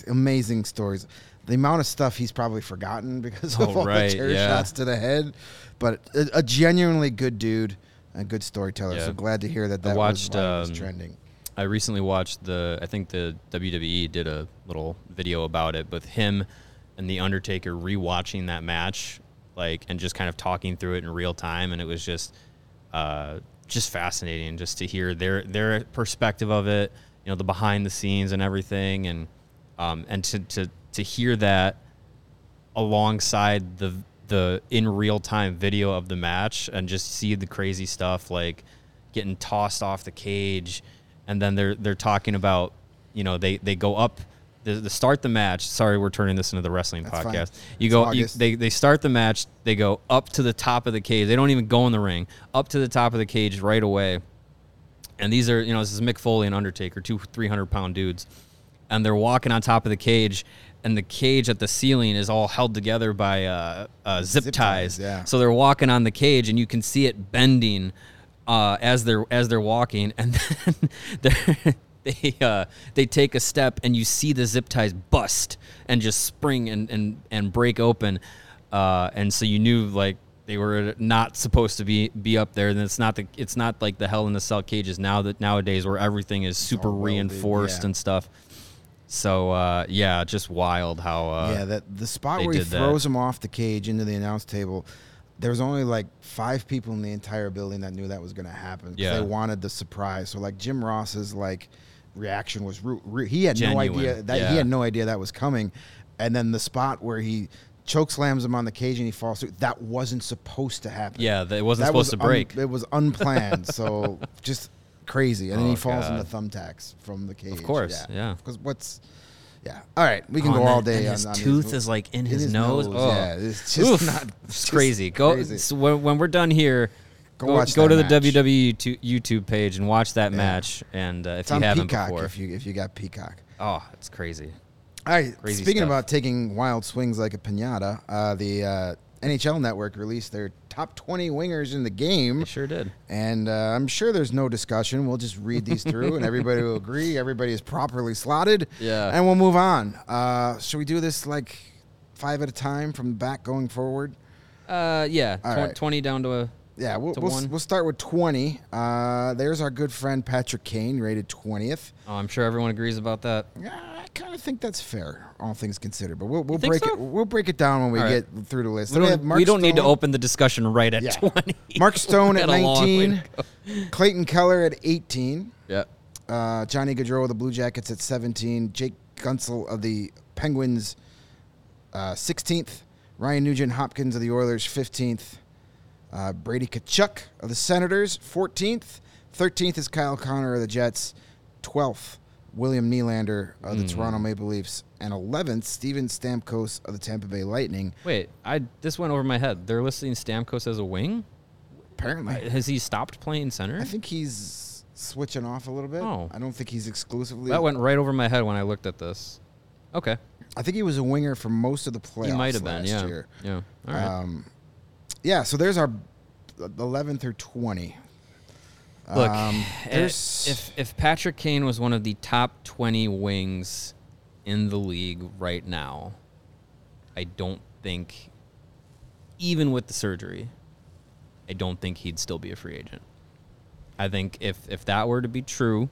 S2: amazing stories. The amount of stuff he's probably forgotten because of
S3: Oh,
S2: all
S3: right,
S2: the chair
S3: yeah.
S2: shots to the head, but a, a genuinely good dude, a good storyteller.
S3: Yeah.
S2: So glad to hear that
S3: I
S2: that
S3: watched,
S2: was, it was
S3: um,
S2: trending.
S3: I recently watched the. I think the WWE did a little video about it with him and the Undertaker rewatching that match, like and just kind of talking through it in real time, and it was just, uh, just fascinating just to hear their their perspective of it, you know, the behind the scenes and everything, and um, and to to to hear that alongside the the in real time video of the match and just see the crazy stuff like getting tossed off the cage and then they're they're talking about you know they they go up the, the start the match sorry we're turning this into the wrestling
S2: That's fine.
S3: podcast you
S2: It's
S3: go you, they they start the match they go up to the top of the cage they don't even go in the ring up to the top of the cage right away and these are you know this is Mick Foley and Undertaker, two three hundred pound dudes, and they're walking on top of the cage, and the cage at the ceiling is all held together by uh, uh, zip,
S2: Zip
S3: ties.
S2: ties, yeah.
S3: So they're walking on the cage, and you can see it bending uh, as they're as they're walking, and then they're. They, uh, they take a step and you see the zip ties bust and just spring and, and, and break open uh, and so you knew like they were not supposed to be be up there. And it's not the it's not like the Hell in the Cell cages now that nowadays where everything is super
S2: welded,
S3: reinforced
S2: yeah.
S3: and stuff. So uh, yeah, just wild how uh,
S2: yeah, that the spot where he
S3: did that.
S2: throws him off the cage into the announce table. There was only like five people in the entire building that knew that was going to happen.
S3: Yeah.
S2: they wanted the surprise. So like Jim Ross's like reaction was ru- ru- he had
S3: Genuine,
S2: no idea that
S3: yeah.
S2: he had no idea that was coming, and then the spot where he choke slams him on the cage and he falls through. That wasn't supposed to happen.
S3: Yeah, that it wasn't
S2: that
S3: supposed
S2: was
S3: to break.
S2: Un, it was unplanned. so just crazy, and then
S3: Oh,
S2: he falls
S3: God.
S2: into thumbtacks from the cage.
S3: Of course, yeah.
S2: Because what's yeah. All right, we can
S3: Oh,
S2: go all day.
S3: and
S2: on,
S3: his
S2: on
S3: tooth
S2: these.
S3: is like in
S2: In
S3: his,
S2: his
S3: nose.
S2: nose,
S3: Oh.
S2: yeah, it's just
S3: Oof,
S2: not-
S3: it's
S2: just
S3: crazy. Go
S2: crazy.
S3: so when, when we're done here.
S2: Go
S3: Go,
S2: watch
S3: go to the. WWE YouTube page and watch that
S2: Yeah.
S3: match. And uh, if
S2: It's
S3: you haven't
S2: Peacock
S3: before,
S2: if you if you got Peacock.
S3: oh, it's crazy.
S2: All right.
S3: Crazy
S2: speaking
S3: stuff.
S2: about taking wild swings like a pinata, uh, the uh, NHL Network released their top 20 wingers in the game.
S3: They sure did.
S2: And uh, I'm sure there's no discussion. We'll just read these through, and everybody will agree. Everybody is properly slotted.
S3: Yeah.
S2: And we'll move on. Uh, should we do this like five at a time from the back going forward?
S3: Uh, yeah, tw-
S2: right.
S3: twenty down to a.
S2: Yeah, we'll, we'll, we'll start with 20. Uh, there's our good friend Patrick Kane, rated 20th.
S3: Oh, I'm sure everyone agrees about that.
S2: Yeah, I kind of think that's fair, all things considered. But we'll, we'll break
S3: so?
S2: it. We'll break it down when we
S3: All right.
S2: get through the list.
S3: We don't, we don't need to open the discussion right at
S2: Yeah.
S3: twenty.
S2: Mark Stone at
S3: got a long way
S2: 19, Clayton Keller at 18,
S3: Yeah.
S2: uh, Johnny Gaudreau of the Blue Jackets at 17, Jake Guentzel of the Penguins uh, 16th, Ryan Nugent Hopkins of the Oilers 15th, uh, Brady Tkachuk of the Senators 14th, 13th is Kyle Connor of the Jets, 12th William Nylander of the
S3: Hmm.
S2: Toronto Maple Leafs, and 11th Steven Stamkos of the Tampa Bay Lightning.
S3: Wait, I this went over my head. They're listing Stamkos as a wing.
S2: Apparently,
S3: Has he stopped playing center?
S2: I think he's switching off a little bit.
S3: Oh.
S2: I don't think he's exclusively.
S3: that went right over my head when I looked at this. Okay,
S2: I think he was a winger for most of the playoffs
S3: he might have been. Yeah.
S2: year.
S3: Yeah. All right.
S2: Um, yeah, so there's our 11 through 20.
S3: Look,
S2: um,
S3: eh, if if Patrick Kane was one of the top twenty wings in the league right now, I don't think, even with the surgery, I don't think he'd still be a free agent. I think if if that were to be true,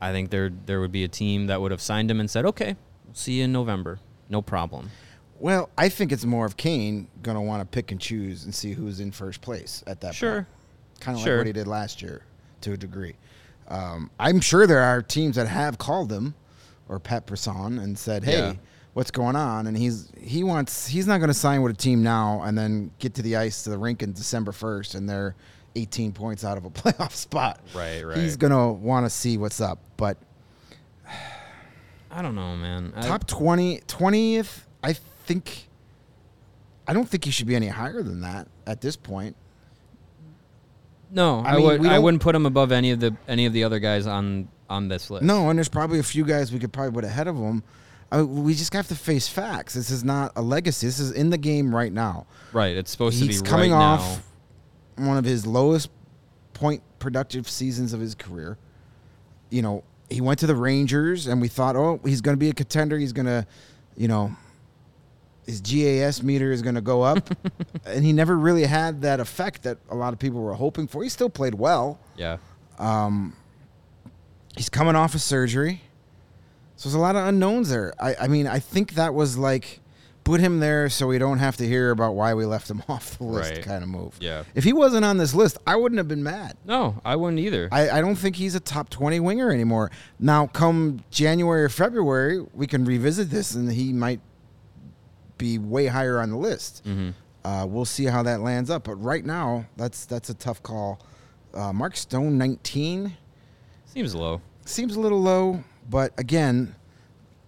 S3: I think there there would be a team that would have signed him and said, "Okay, we'll see you in November, no problem."
S2: Well, I think it's more of Kane going to want to pick and choose and see who's in first place at that point. Sure. Kind of
S3: Sure.
S2: like what he did last year to a degree. Um, I'm sure there are teams that have called him or Pat Brisson and said, "Hey,
S3: Yeah.
S2: what's going on?" And he's he wants he's not going to sign with a team now and then get to the ice to the rink in December 1st and they're 18 points out of a playoff spot.
S3: Right, right.
S2: He's going to want to see what's up. But
S3: I don't know, man. I-
S2: top 20 20th, I think I don't think he should be any higher than that at this point.
S3: no,
S2: I
S3: I,
S2: mean,
S3: would. I wouldn't put him above any of the any of the other guys on on this list.
S2: No, and there's probably a few guys we could probably put ahead of him. I, we just have to face facts. This is not a legacy. This is in the game right now.
S3: Right. It's supposed
S2: He's
S3: to be
S2: coming
S3: right
S2: off one of his lowest point productive seasons of his career. You know, he went to the Rangers, and we thought, oh, he's going to be a contender. He's going to, you know, his GAS meter is going to go up, and he never really had that effect that a lot of people were hoping for. He still played well.
S3: Yeah.
S2: Um, he's coming off of surgery. So there's a lot of unknowns there. I, I mean, I think that was like put him there so we don't have to hear about why we left him off the list
S3: Right.
S2: kind of move.
S3: Yeah.
S2: If he wasn't on this list, I wouldn't have been mad.
S3: No, I wouldn't either.
S2: I, I don't think he's a top 20 winger anymore. Now, come January or February, we can revisit this and he might be way higher on the list.
S3: Mm-hmm.
S2: Uh, we'll see how that lands up. But right now, that's that's a tough call. Uh, Mark Stone, 19.
S3: Seems low.
S2: seems a little low, but again,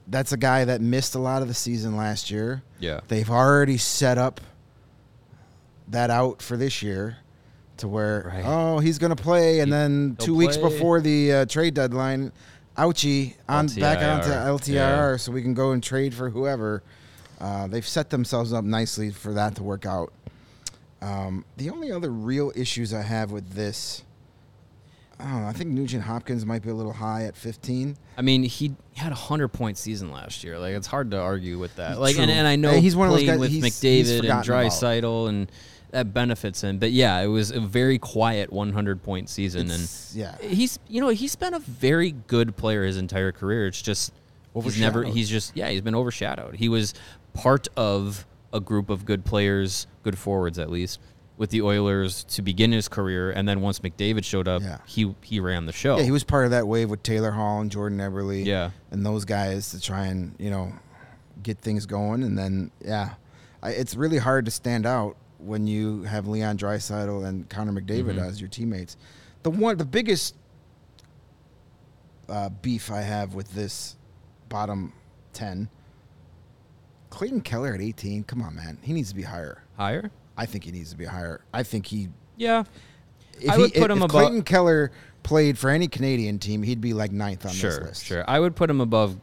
S2: that's a guy that missed a lot of the season last year.
S3: Yeah.
S2: They've already set up that out for this year to where
S3: Right.
S2: oh he's going to play and
S3: He-
S2: then
S3: he'll
S2: 2 weeks
S3: play.
S2: before the uh, trade deadline ouchie on back onto
S3: LTIR.
S2: LTIR
S3: Yeah.
S2: so we can go and trade for whoever. Uh, they've set themselves up nicely for that to work out. Um, the only other real issues I have with this I don't know. I think Nugent Hopkins might be a little high at 15.
S3: I mean, he had a hundred point season last year. Like it's hard to argue with that. Like, and, and I know
S2: Hey, he's one of those guys-
S3: with
S2: he's- he's
S3: McDavid and
S2: forgotten about.
S3: And that benefits him. But yeah, it was a very quiet 100 point season,
S2: It's- yeah.
S3: and he's you know he's been a very good player his entire career. It's just he's never he's just yeah he's been overshadowed. He was part of a group of good players, good forwards at least. With the Oilers to begin his career, and then once McDavid showed up,
S2: Yeah.
S3: he he ran the show.
S2: Yeah, he was part of that wave with Taylor Hall and Jordan Eberle.
S3: Yeah.
S2: And those guys to try and, you know, get things going. And then, yeah. I, it's really hard to stand out when you have Leon Draisaitl and Connor McDavid
S3: Mhm.
S2: as your teammates. The one, the biggest uh, beef I have with this bottom ten, Clayton Keller at eighteen. Come on, man, he needs to be higher.
S3: Higher?
S2: I think he needs to be higher. I think he.
S3: Yeah.
S2: If
S3: I
S2: he,
S3: would put
S2: if,
S3: him
S2: if
S3: above-
S2: Clayton Keller played for any Canadian team, he'd be like ninth on this list.
S3: sure. I would put him above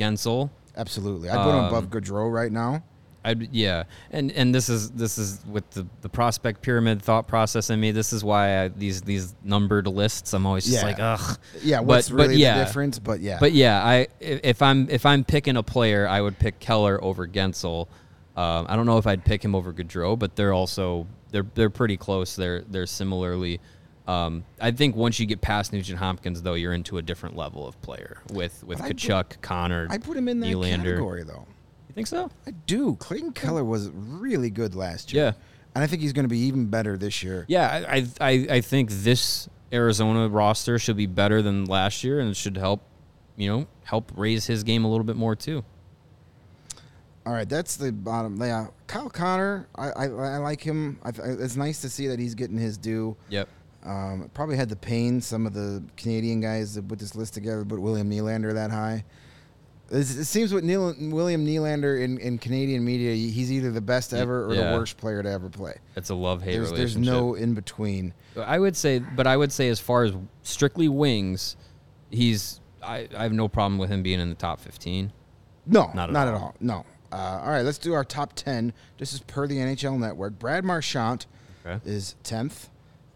S3: Guentzel.
S2: Absolutely, I'd put him
S3: Um,
S2: above Gaudreau right now.
S3: I'd, yeah, and and this is this is with the, the prospect pyramid thought process in me. This is why I, these these numbered lists. I'm always just
S2: Yeah.
S3: like, ugh.
S2: Yeah, what's
S3: but
S2: really
S3: yeah.
S2: the difference? But yeah,
S3: But yeah, I if I'm if I'm picking a player, I would pick Keller over Guentzel. Um, I don't know if I'd pick him over Gaudreau, but they're also they're they're pretty close. They're they're similarly. Um, I think once you get past Nugent Hopkins, though, you're into a different level of player with with
S2: But I put-
S3: Tkachuk, Connor.
S2: I put him in that
S3: Nylander.
S2: category though.
S3: You think so?
S2: I do. Clayton Keller was really good last year.
S3: Yeah.
S2: and I think he's going to be even better this year.
S3: Yeah, I, I I think this Arizona roster should be better than last year, and it should help, you know, help raise his game a little bit more too.
S2: All right, that's the bottom. Yeah, Kyle Connor. I I, I like him. I, I, it's nice to see that he's getting his due.
S3: Yep.
S2: Um, probably had the pain some of the Canadian guys that put this list together, but William Nylander that high. It's- It seems with Neil, William Nylander in, in Canadian media, he's either the best ever or
S3: yeah.
S2: the worst player to ever play.
S3: It's a love hate
S2: There's,
S3: relationship.
S2: there's no in between.
S3: I would say, but I would say as far as strictly wings, he's I, I have no problem with him being in the top fifteen.
S2: No,
S3: Not
S2: not
S3: at
S2: at,
S3: all.
S2: all. No. Uh, all right, let's do our top 10. This is per the NHL Network. Brad Marchand
S3: Okay.
S2: is 10th.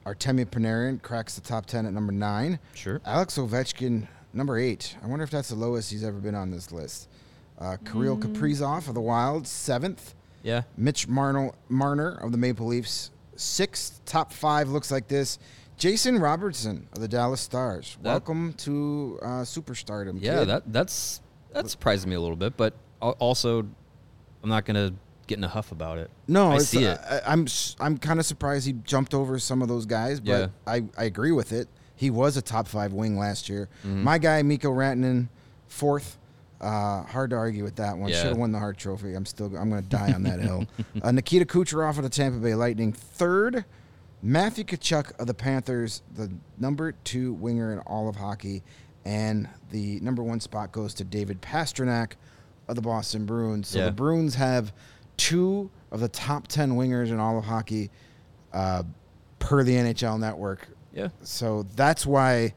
S2: Artemi Panarin cracks the top 10 at number 9.
S3: Sure.
S2: Alex Ovechkin, number 8. I wonder if that's the lowest he's ever been on this list. Uh, Kirill Kaprizov of the Wild, 7th.
S3: Yeah.
S2: Mitch Marner, Marner of the Maple Leafs, 6th. Top 5 looks like this. Jason Robertson of the Dallas Stars.
S3: That-
S2: Welcome to uh, superstardom.
S3: Yeah.
S2: kid.
S3: That that's that surprised me a little bit, but also, I'm not gonna get in a huff about it.
S2: No,
S3: I
S2: it's,
S3: see it.
S2: I, I'm s- I'm kind of surprised he jumped over some of those guys, but
S3: Yeah.
S2: I, I agree with it. He was a top five wing last year.
S3: Mm-hmm.
S2: My guy Mikko Rantanen, fourth. Uh, hard to argue with that one.
S3: Yeah.
S2: Should have won the Hart Trophy. I'm still I'm going to die on that hill. Uh, Nikita Kucherov of the Tampa Bay Lightning, third. Matthew Tkachuk of the Panthers, the number two winger in all of hockey, and the number one spot goes to David Pastrnak of the Boston Bruins. So
S3: Yeah.
S2: the Bruins have two of the top ten wingers in all of hockey, uh, per the NHL Network.
S3: Yeah.
S2: So that's why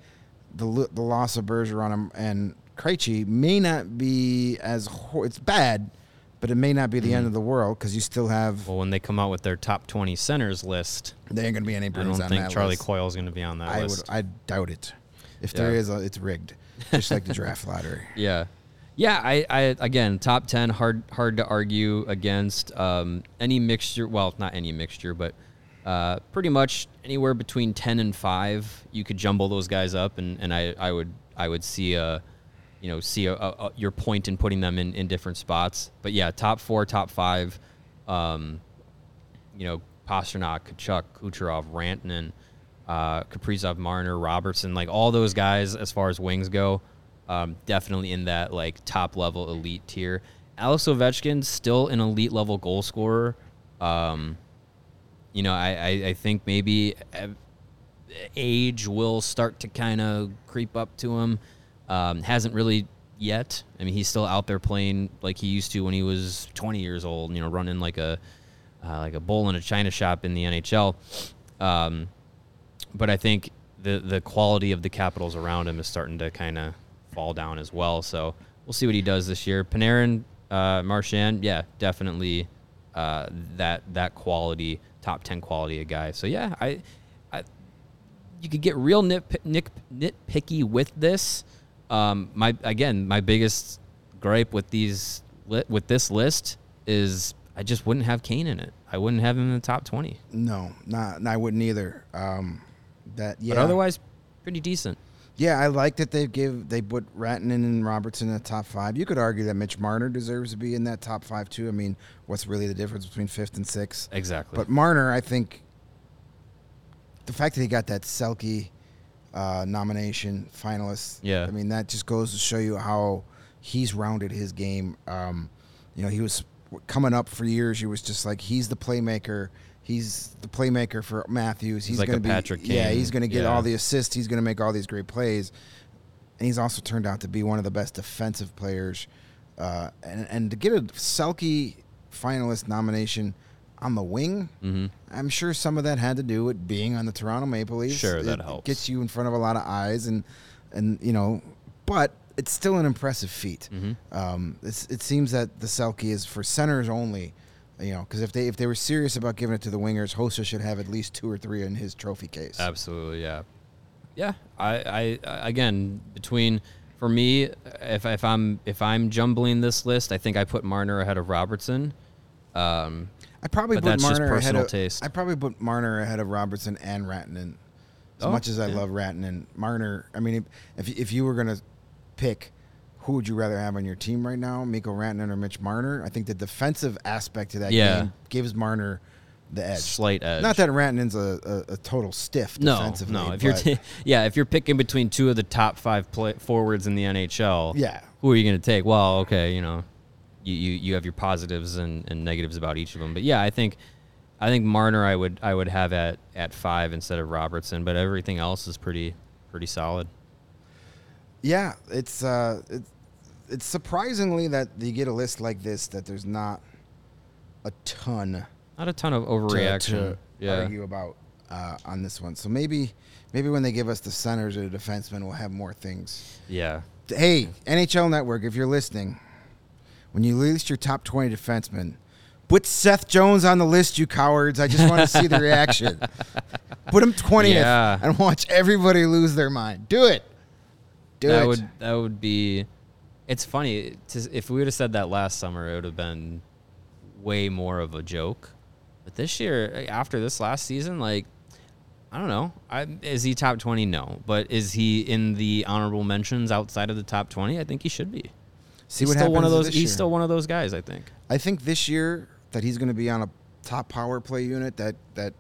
S2: the the loss of Bergeron and, Krejci may not be as hor- it's bad, but it may not be the
S3: Mm-hmm.
S2: end of the world because you still have
S3: Well, when they come out with their top 20 centers list,
S2: there ain't gonna be any
S3: I don't
S2: on
S3: think Charlie
S2: Coyle
S3: is gonna be on that
S2: I
S3: list.
S2: would I doubt it. If there
S3: Yeah.
S2: is, a, it's rigged, just like the draft lottery.
S3: Yeah, yeah. I, I again, top ten, hard, hard to argue against. Um, any mixture, well, not any mixture, but uh, pretty much anywhere between ten and five, you could jumble those guys up, and, and I, I would, I would see a, you know, see a, a, your point in putting them in, in different spots. But yeah, top four, top five, um, you know, Pastrnak, Tkachuk, Kucherov, Rantanen, uh, Kaprizov, Marner, Robertson, like all those guys as far as wings go, um, definitely in that like top level elite tier. Alex Ovechkin still an elite level goal scorer. Um, you know, I, I, I think maybe uh, age will start to kind of creep up to him. Um, hasn't really yet. I mean, he's still out there playing like he used to when he was 20 years old. You know, running like a uh, like a bull in a china shop in the NHL. Um, but I think the the quality of the Capitals around him is starting to kind of fall down as well. So we'll see what he does this year. Panarin, uh, Marchand, yeah, definitely uh, that that quality, top ten quality of guy. So yeah, I, I you could get real nit, nit, nitpicky with this. Um, my again, my biggest gripe with these with this list is I just wouldn't have Kane in it. I wouldn't have him in the top twenty.
S2: No, not I wouldn't either. Um, that yeah.
S3: But otherwise, pretty decent.
S2: Yeah, I like that they give they put Rantanen and Robertson in the top five. You could argue that Mitch Marner deserves to be in that top five too. I mean, what's really the difference between fifth and sixth?
S3: Exactly.
S2: But Marner, I think the fact that he got that Selke uh, nomination finalist,
S3: Yeah.
S2: I mean that just goes to show you how he's rounded his game. Um, you know, he was coming up for years, He was just like he's the playmaker. He's the playmaker for Matthews. He's,
S3: like
S2: going
S3: a
S2: to be
S3: Patrick
S2: yeah. He's going to get
S3: Yeah.
S2: all the assists. He's going to make all these great plays, and he's also turned out to be one of the best defensive players. Uh, and and to get a Selke finalist nomination on the wing,
S3: hmm
S2: I'm sure some of that had to do with being on the Toronto Maple Leafs.
S3: Sure, that
S2: It
S3: helps.
S2: Gets you in front of a lot of eyes, and and you know, but it's still an impressive feat.
S3: Mhm.
S2: Um, it's, it seems that the Selke is for centers only. You know, because if they if they were serious about giving it to the wingers, Hossa should have at least two or three in his trophy case.
S3: Absolutely, yeah, yeah. I, I again between for me, if if I'm if I'm jumbling this list, I think I put Marner ahead of Robertson. Um,
S2: I probably put
S3: that's
S2: Marner ahead of
S3: taste.
S2: I probably put Marner ahead of Robertson and Rantanen. As
S3: Oh,
S2: much as I
S3: yeah.
S2: love Rantanen, Marner. I mean, if if you were gonna pick, who would you rather have on your team right now, Mikko Rantanen or Mitch Marner? I think the defensive aspect to that
S3: Yeah.
S2: game gives Marner the edge.
S3: slight edge.
S2: Not that Rantanen's a, a, a total stiff
S3: no,
S2: defensively.
S3: no. If you're t- yeah, if you're picking between two of the top five play- forwards in the NHL,
S2: yeah,
S3: who are you going to take? Well, okay, you know, you, you, you have your positives and, and negatives about each of them. But yeah, I think I think Marner I would I would have at, at five instead of Robertson, but everything else is pretty pretty solid.
S2: yeah, it's uh, it's it's surprisingly that you get a list like this that there's not a ton.
S3: Not a ton of
S2: to-
S3: overreaction.
S2: to
S3: yeah.
S2: argue about uh, on this one. So maybe maybe when they give us the centers or the defensemen, we'll have more things.
S3: Yeah.
S2: Hey, NHL Network, if you're listening, when you list your top 20 defensemen, put Seth Jones on the list, you cowards. I just want to see the reaction. Put him 20th
S3: Yeah.
S2: and watch everybody lose their mind. Do it. Do
S3: that
S2: it.
S3: would that would be. It's funny to, if we would have said that last summer, it would have been way more of a joke. But this year, eh, after this last season, like I don't know, I, is he top twenty? No, but is he in the honorable mentions outside of the top twenty? I think he should be.
S2: see
S3: he's
S2: what
S3: still one of those. He's
S2: year.
S3: still one of those guys. I think.
S2: I think this year that he's going to be on a top power play unit that that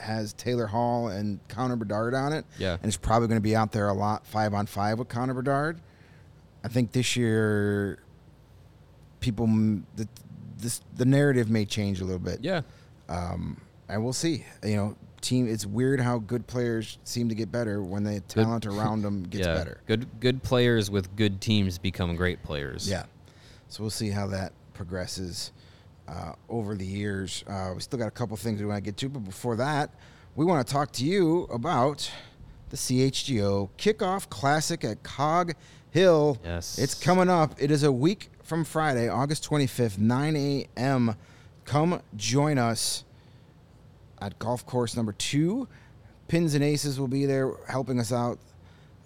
S2: has Taylor Hall and Connor Bedard on it.
S3: Yeah.
S2: and it's probably going to be out there a lot five on five with Connor Bedard. I think this year, people the this the narrative may change a little bit.
S3: Yeah.
S2: Um, and we'll see. You know, team. It's weird how good players seem to get better when the talent around them gets
S3: yeah.
S2: better.
S3: Good good players with good teams become great players.
S2: Yeah. So we'll see how that progresses uh, over the years. Uh, we still got a couple things we want to get to, but before that, we want to talk to you about the CHGO Kickoff Classic at Cog Hill.
S3: Yes.
S2: It's coming up. It is a week from Friday, August 25th, 9 a.m. Come join us at golf course number two. Pins and Aces will be there helping us out.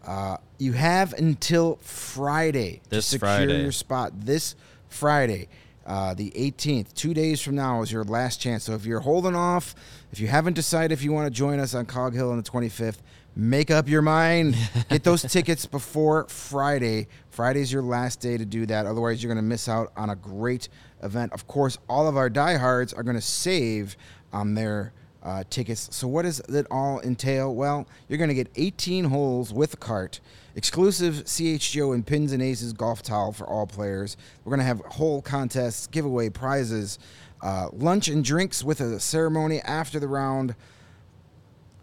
S2: Uh, you have until Friday
S3: This
S2: to secure
S3: Friday.
S2: your spot. This Friday, uh, the 18th, two days from now, is your last chance. So if you're holding off, if you haven't decided if you want to join us on Cog Hill on the 25th, make up your mind. Get those tickets before Friday. Friday's your last day to do that. Otherwise, you're going to miss out on a great event. Of course, all of our diehards are going to save on their uh, tickets. So, what does it all entail? Well, you're going to get 18 holes with a cart, exclusive CHGO and Pins and Aces golf towel for all players. We're going to have hole contests, giveaway prizes, uh, lunch and drinks with a ceremony after the round.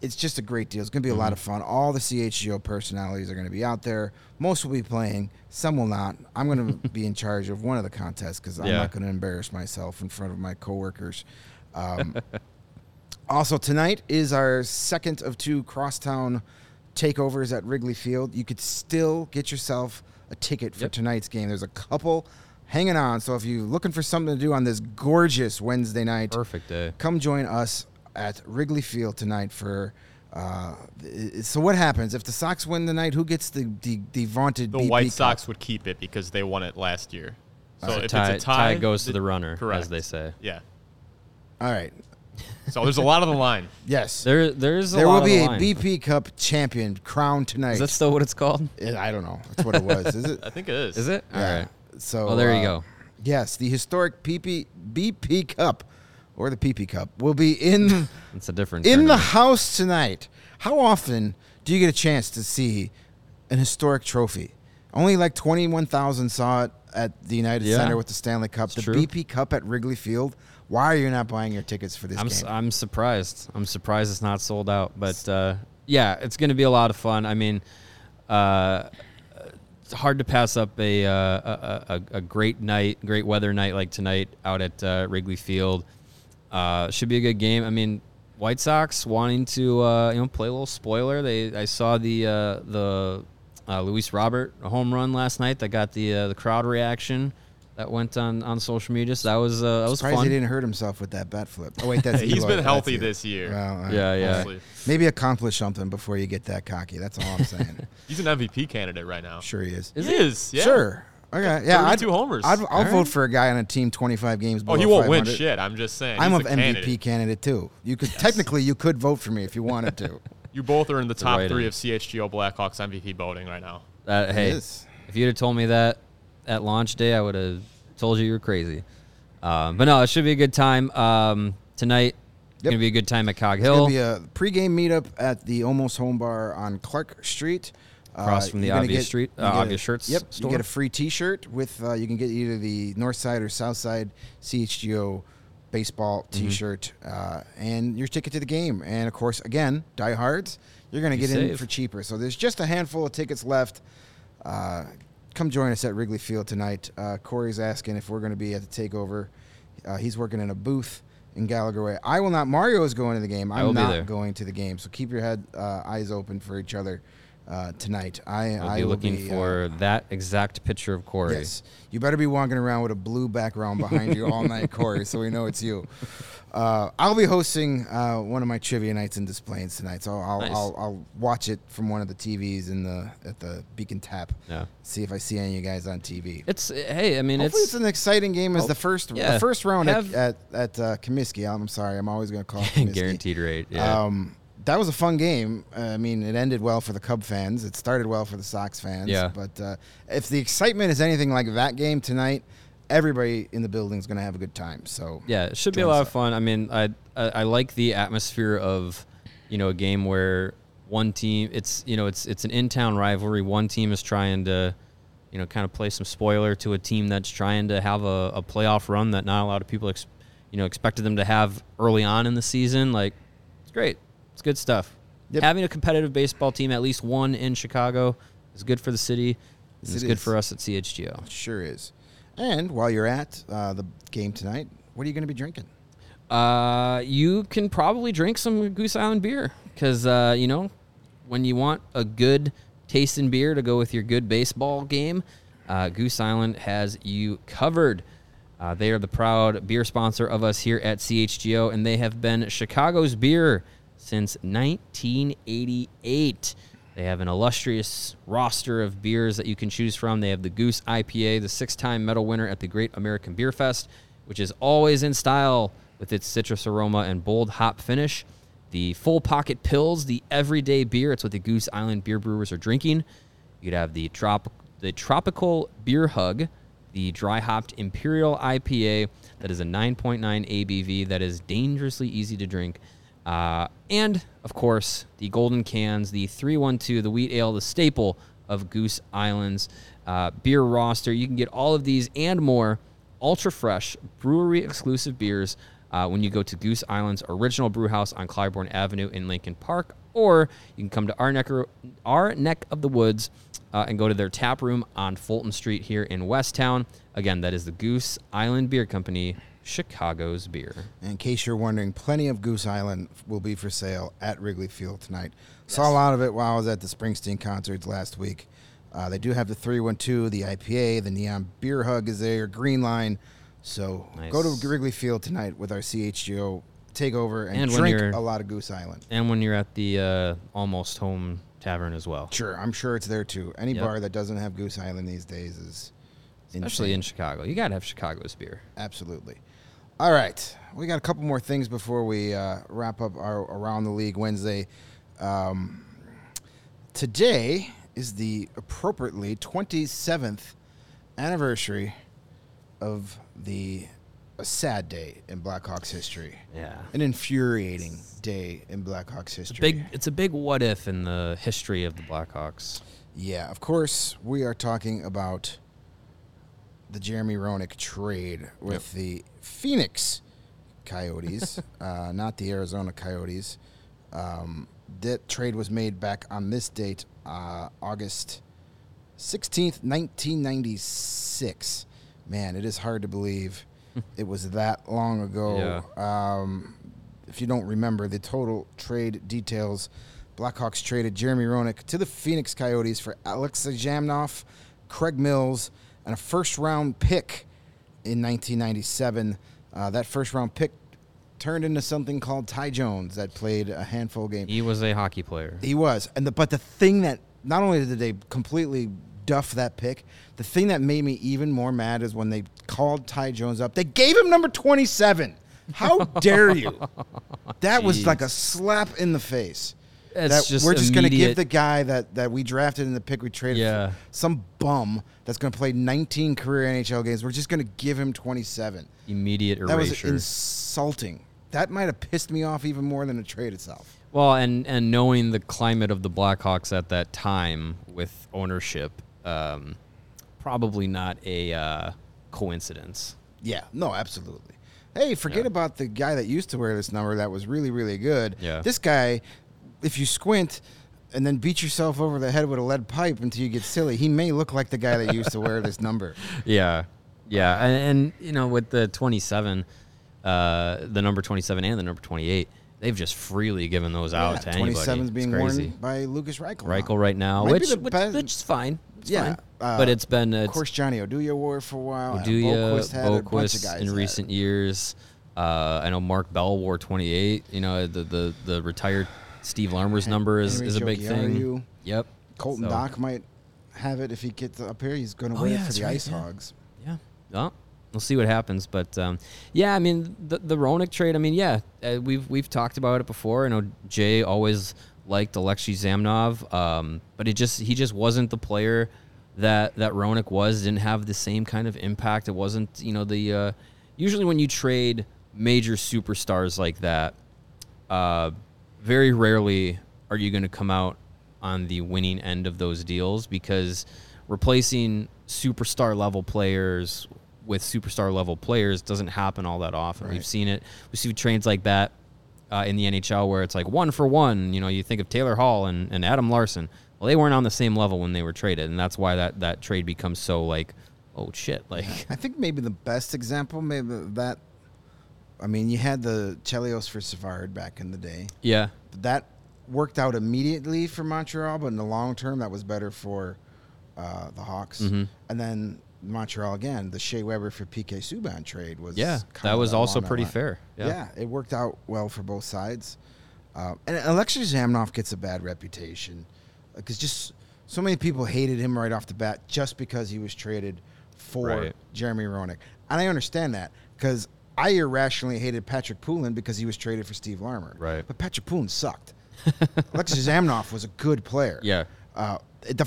S2: It's just a great deal. It's going to be a lot of fun. All the CHGO personalities are going to be out there. Most will be playing, some will not. I'm going to be in charge of one of the contests because I'm
S3: Yeah.
S2: not going to embarrass myself in front of my coworkers. Um, also, tonight is our second of two crosstown takeovers at Wrigley Field. You could still get yourself a ticket for
S3: Yep.
S2: tonight's game. There's a couple hanging on. So if you're looking for something to do on this gorgeous Wednesday night,
S3: Perfect day.
S2: come join us at Wrigley Field tonight for. Uh, so what happens if the Sox win tonight? Who gets the the, the vaunted
S4: The
S2: BP
S4: White
S2: Cup?
S4: Sox would keep it because they won it last year. So
S3: So
S4: if
S3: tie,
S4: it's a tie,
S3: goes to
S4: the-
S3: the runner,
S4: correct.
S3: as they say.
S4: Yeah.
S2: All right.
S4: So there's a lot on the line.
S2: Yes.
S3: There, there's
S2: there
S3: lot
S2: will be
S3: of
S2: a
S3: line.
S2: BP Cup champion crowned tonight.
S3: Is that still what it's called?
S2: Eh, I don't know. That's what it was. Is it?
S4: I think it is.
S3: Is it? All
S2: Yeah.
S3: right.
S2: So
S3: Well, there you
S2: uh,
S3: go.
S2: Yes, the historic PP BP Cup or the PP Cup will be in
S3: It's a different.
S2: in the house tonight. How often do you get a chance to see an historic trophy? Only like 21,000 saw it at the United
S3: Yeah.
S2: Center with the Stanley Cup,
S3: It's
S2: the
S3: true.
S2: BP Cup at Wrigley Field. Why are you not buying your tickets for this
S3: I'm
S2: game?
S3: s- I'm surprised. I'm surprised it's not sold out. But uh, yeah, it's going to be a lot of fun. I mean, uh, it's hard to pass up a, uh, a, a a great night, great weather night like tonight out at uh, Wrigley Field. Uh, should be a good game. I mean, White Sox wanting to uh, you know play a little spoiler. They I saw the uh, the uh, Luis Robert home run last night that got the uh, the crowd reaction that went on, on social media. So that was uh, that was
S2: Surprised
S3: fun.
S2: he didn't hurt himself with that bat flip. Oh wait, that's
S4: He's
S2: Eloy.
S4: been healthy
S2: you.
S4: this year.
S2: Well, uh,
S3: Yeah, yeah.
S4: Honestly.
S2: Maybe accomplish something before you get that cocky. That's all I'm saying.
S4: He's an MVP candidate right now.
S2: sure he is.
S3: Is
S4: he
S3: he?
S4: is. Yeah.
S2: Sure. Okay. Yeah. I'd,
S4: 32 homers.
S2: I'd, I'll
S3: All
S2: vote
S3: right.
S2: for a guy on a team 25 games.
S4: Oh, he won't win shit. I'm just saying.
S2: I'm
S4: He's
S2: an
S4: a
S2: MVP
S4: candidate.
S2: candidate too. You could technically you could vote for me if you wanted to.
S4: You both are in the top
S3: right
S4: three
S3: in.
S4: of CHGO Blackhawks MVP voting right now.
S3: That, hey,
S2: is.
S3: if you'd have told me that at launch day, I would have told you you were crazy. Um, but no, it should be a good time um, tonight. It's
S2: Yep.
S3: gonna be a good time at Cog
S2: It's gonna be a pregame meetup at the Almost Home Bar on Clark Street.
S3: Across from the Obvious
S2: get-
S3: Street- uh,
S2: get a-
S3: Obvious Shirts
S2: Yep,
S3: store.
S2: you get a free T-shirt with. Uh, you can get either the North Side or South Side CHGO baseball
S3: Mm-hmm.
S2: T-shirt uh, and your ticket to the game. And of course, again, diehards, you're gonna
S3: You
S2: get in for cheaper. So there's just a handful of tickets left. Uh, come join us at Wrigley Field tonight. Uh, Corey's asking if we're going to be at the takeover. Uh, he's working in a booth in Gallagher Way. I will not. Mario is going to the game.
S3: I
S2: I'm not going to the game. So keep your head, uh, eyes open for each other uh, tonight. I,
S3: I'll
S2: I
S3: be looking
S2: be, uh,
S3: for that exact picture of Corey.
S2: Yes, you better be walking around with a blue background behind you all night, Corey, so we know it's you. Uh, I'll be hosting uh, one of my trivia nights and displays tonight, so I'll,
S3: Nice.
S2: I'll I'll watch it from one of the TVs in the at the Beacon Tap.
S3: Yeah.
S2: See if I see any of you guys on TV.
S3: It's hey, I mean,
S2: Hopefully,
S3: it's
S2: it's an exciting game as the first
S3: yeah.
S2: the first round at at, at uh, Comiskey. I'm sorry, I'm always going to call it
S3: guaranteed rate. Yeah.
S2: Um, that was a fun game. Uh, I mean, it ended well for the Cub fans. It started well for the Sox fans.
S3: Yeah.
S2: But uh, if the excitement is anything like that game tonight, everybody in the building is going to have a good time. So
S3: Yeah, it should be a lot of fun. I mean, I, I I like the atmosphere of, you know, a game where one team it's you know it's it's an in town rivalry. One team is trying to, you know, kind of play some spoiler to a team that's trying to have a, a playoff run that not a lot of people, ex, you know, expected them to have early on in the season. Like, it's great. It's good stuff.
S2: Yep.
S3: Having a competitive baseball team, at least one in Chicago, is good for the city.
S2: Yes,
S3: it's
S2: it
S3: good
S2: is.
S3: for us at CHGO.
S2: Sure is. And while you're at uh, the game tonight, what are you going to be drinking?
S3: Uh, you can probably drink some Goose Island beer because uh, you know when you want a good tasting beer to go with your good baseball game, uh, Goose Island has you covered. Uh, they are the proud beer sponsor of us here at CHGO, and they have been Chicago's beer since 1988. They have an illustrious roster of beers that you can choose from. They have the Goose IPA, the six time medal winner at the Great American Beer Fest, which is always in style with its citrus aroma and bold hop finish. The full pocket pills, the everyday beer. It's what the Goose Island beer brewers are drinking. You'd have the trop- the tropical beer hug, the dry hopped imperial IPA that is a 9.9 ABV that is dangerously easy to drink. Uh, and of course, the golden cans, the 312, the wheat ale, the staple of Goose Island's uh, beer roster. You can get all of these and more ultra fresh brewery exclusive beers uh, when you go to Goose Island's original brew house on Clybourn Avenue in Lincoln Park, or you can come to our neck, our neck of the woods uh, and go to their tap room on Fulton Street here in Westtown. Again, that is the Goose Island Beer Company, Chicago's beer.
S2: In case you're wondering, plenty of Goose Island will be for sale at Wrigley Field tonight. Saw a lot of it while I was at the Springsteen concerts last week. Uh, they do have the 312, the IPA, the Neon Beer Hug is there, Green Line. So go to Wrigley Field tonight with our CHGO takeover and,
S3: And
S2: drink a lot of Goose Island.
S3: And when you're at the uh, Almost Home Tavern as well,
S2: Sure, I'm sure it's there too. Any
S3: Yep.
S2: bar that doesn't have Goose Island these days is
S3: especially
S2: insane.
S3: in Chicago. You got to have Chicago's beer.
S2: Absolutely. All right, we got a couple more things before we uh, wrap up our around the league Wednesday. Um, today is the appropriately 27th anniversary of the a sad day in Blackhawks history.
S3: Yeah.
S2: An infuriating day in Blackhawks history.
S3: Big. It's a big what if in the history of the Blackhawks.
S2: Yeah, of course, we are talking about the Jeremy Roenick trade with the Phoenix Coyotes, uh, not the Arizona Coyotes. Um, that trade was made back on this date, uh, August 16th, 1996. Man, it is hard to believe it was that long ago. Um, if you don't remember the total trade details, Blackhawks traded Jeremy Roenick to the Phoenix Coyotes for Alexei Zhamnov, Craig Mills, and a first round pick in 1997. Uh, that first round pick turned into something called Ty Jones that played a handful of games.
S3: He was a hockey player.
S2: He was, and the, but the thing that not only did they completely duff that pick, the thing that made me even more mad is when they called Ty Jones up. They gave him number twenty-seven. How dare you? That was like a slap in the face.
S3: It's
S2: That
S3: just
S2: we're just going to give the guy that, that we drafted in the pick we traded
S3: Yeah.
S2: for some bum that's going to play 19 career NHL games. We're just going to give him 27.
S3: immediate erasure.
S2: That was insulting. That might have pissed me off even more than the trade itself.
S3: Well, and and knowing the climate of the Blackhawks at that time with ownership, um, probably not a uh, coincidence.
S2: Yeah, no, absolutely. Hey, forget
S3: Yeah.
S2: about the guy that used to wear this number that was really, really good.
S3: Yeah.
S2: This guy, if you squint and then beat yourself over the head with a lead pipe until you get silly, he may look like the guy that used to wear this number.
S3: Yeah, yeah, and, and you know with the twenty-seven, uh, the number twenty-seven and the number twenty-eight, they've just freely given those out to anybody.
S2: 27 is being
S3: crazy.
S2: worn by Lukas Reichel.
S3: Reichel right now,
S2: Might
S3: which, which, which is fine. It's
S2: Yeah,
S3: fine.
S2: uh,
S3: but it's been
S2: Of course, Johnny Oduya wore for a while.
S3: Oduya,
S2: Boqvist had a bunch of guys
S3: in
S2: it.
S3: recent years. Uh, I know Mark Bell wore 28. You know the the, the retired Steve Larmer's number is,
S2: Henry
S3: is a big thing.
S2: Jokiharju.
S3: Yep.
S2: Colton
S3: So-
S2: Dach might have it if he gets up here. He's going to
S3: Oh,
S2: wear
S3: yeah,
S2: it for the
S3: right,
S2: Ice
S3: yeah.
S2: Hogs.
S3: Yeah. Well, we'll see what happens, but um, yeah, I mean the the Roenick trade. I mean, yeah, uh, we've we've talked about it before. I know Jay always liked Alexei Zhamnov, um, but it just he just wasn't the player that that Roenick was. Didn't have the same kind of impact. It wasn't you know the uh, usually when you trade major superstars like that, uh, very rarely are you going to come out on the winning end of those deals because replacing superstar level players with superstar level players doesn't happen all that often. We've seen it. We see trades like that uh, in the NHL where it's like one for one. You know, you think of Taylor Hall and, and Adam Larsson. Well, they weren't on the same level when they were traded, and that's why that, that trade becomes so like, oh shit, like
S2: I think maybe the best example, maybe that. I mean, you had the Chelios for Savard back in the day.
S3: yeah,
S2: That worked out immediately for Montreal, but in the long term, that was better for uh, the Hawks.
S3: Mhm.
S2: And then Montreal again, the Shea Weber for PK Subban trade was
S3: yeah, that was also pretty
S2: line.
S3: fair.
S2: Yeah. it worked out well for both sides. Uh, and Alexei Zhamnov gets a bad reputation because just so many people hated him right off the bat just because he was traded for
S3: Right.
S2: Jeremy Roenick. And I understand that because I irrationally hated Patrick Poulin because he was traded for Steve Larmer.
S3: Right.
S2: But Patrick Poulin sucked. Alexis Zhamnov was a good player.
S3: Yeah.
S2: Uh, the,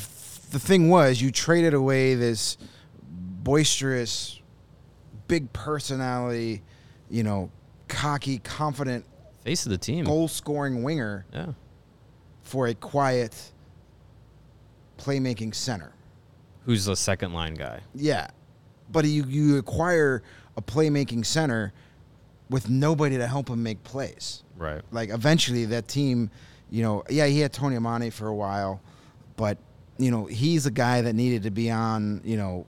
S2: the thing was, you traded away this boisterous, big personality, you know, cocky, confident,
S3: Face of the team.
S2: goal scoring winger
S3: Yeah.
S2: for a quiet, playmaking center.
S3: Who's the second line guy?
S2: Yeah. But you, you acquire a playmaking center with nobody to help him make plays.
S3: Right.
S2: Like eventually that team, you know, yeah, he had Tony Amonte for a while, but you know, he's a guy that needed to be on, you know,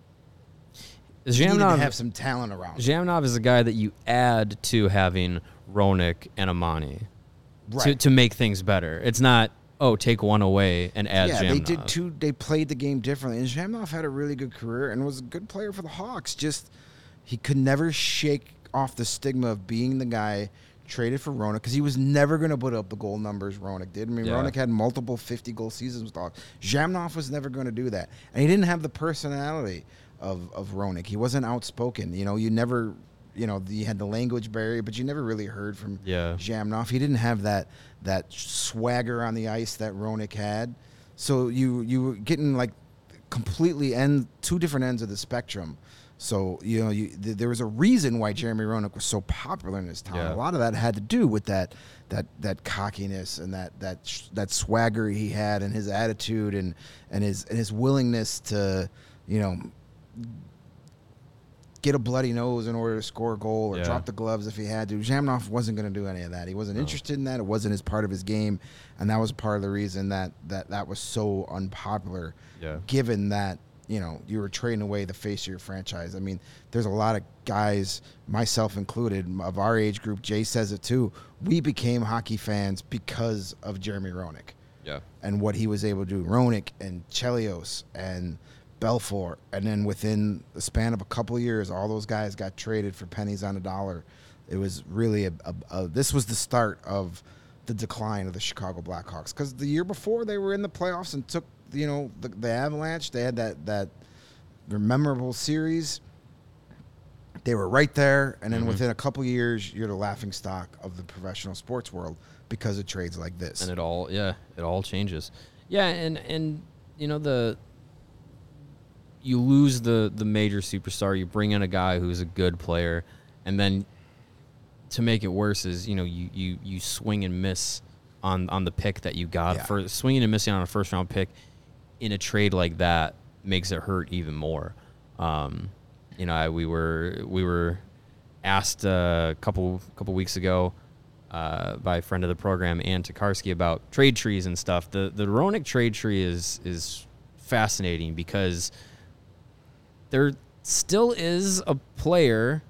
S2: to have some talent around.
S3: Zhamnov is a guy that you add to having Roenick and Amonte to,
S2: Right.
S3: to make things better. It's not, oh, take one away and add
S2: yeah,
S3: Zhamnov.
S2: they did two. They played the game differently. And Zhamnov had a really good career and was a good player for the Hawks. Just he could never shake off the stigma of being the guy traded for Roenick because he was never going to put up the goal numbers Roenick did. I mean,
S3: Yeah.
S2: Roenick had multiple 50 goal seasons with Hawks. Zhamnov was never going to do that, and he didn't have the personality of of Roenick. He wasn't outspoken. You know, you never. You know, you had the language barrier, but you never really heard from
S3: Yeah.
S2: Zhamnov. He didn't have that that swagger on the ice that Roenick had. So you you were getting like completely end two different ends of the spectrum. So you know you, th- there was a reason why Jeremy Roenick was so popular in his time.
S3: Yeah.
S2: A lot of that had to do with that that that cockiness and that that sh- that swagger he had and his attitude and and his and his willingness to you know get a bloody nose in order to score a goal or
S3: Yeah.
S2: drop the gloves if he had to. Zhamnov wasn't going to do any of that. He wasn't interested in that. It wasn't his part of his game, and that was part of the reason that that that was so unpopular.
S3: Yeah.
S2: Given that you know you were trading away the face of your franchise. I mean, there's a lot of guys, myself included, of our age group. Jay says it too. We became hockey fans because of Jeremy Roenick
S3: Yeah.
S2: and what he was able to do. Roenick and Chelios and Belfour, and then within the span of a couple of years, all those guys got traded for pennies on a dollar. It was really a, a, a this was the start of the decline of the Chicago Blackhawks because the year before they were in the playoffs and took you know the, the Avalanche. They had that that memorable series. They were right there, and then mm-hmm. within a couple of years, you're the laughing stock of the professional sports world because of trades like this.
S3: and it all yeah it all changes yeah and and you know the you lose the the major superstar you bring in a guy who's a good player and then to make it worse is you know you you you swing and miss on on the pick that you got
S2: Yeah.
S3: for swinging and missing on a first round pick in a trade like that makes it hurt even more um you know I, we were we were asked uh, a couple couple weeks ago uh, by a friend of the program, Ann Takarski, about trade trees and stuff. The the Roenick trade tree is is fascinating because there still is a player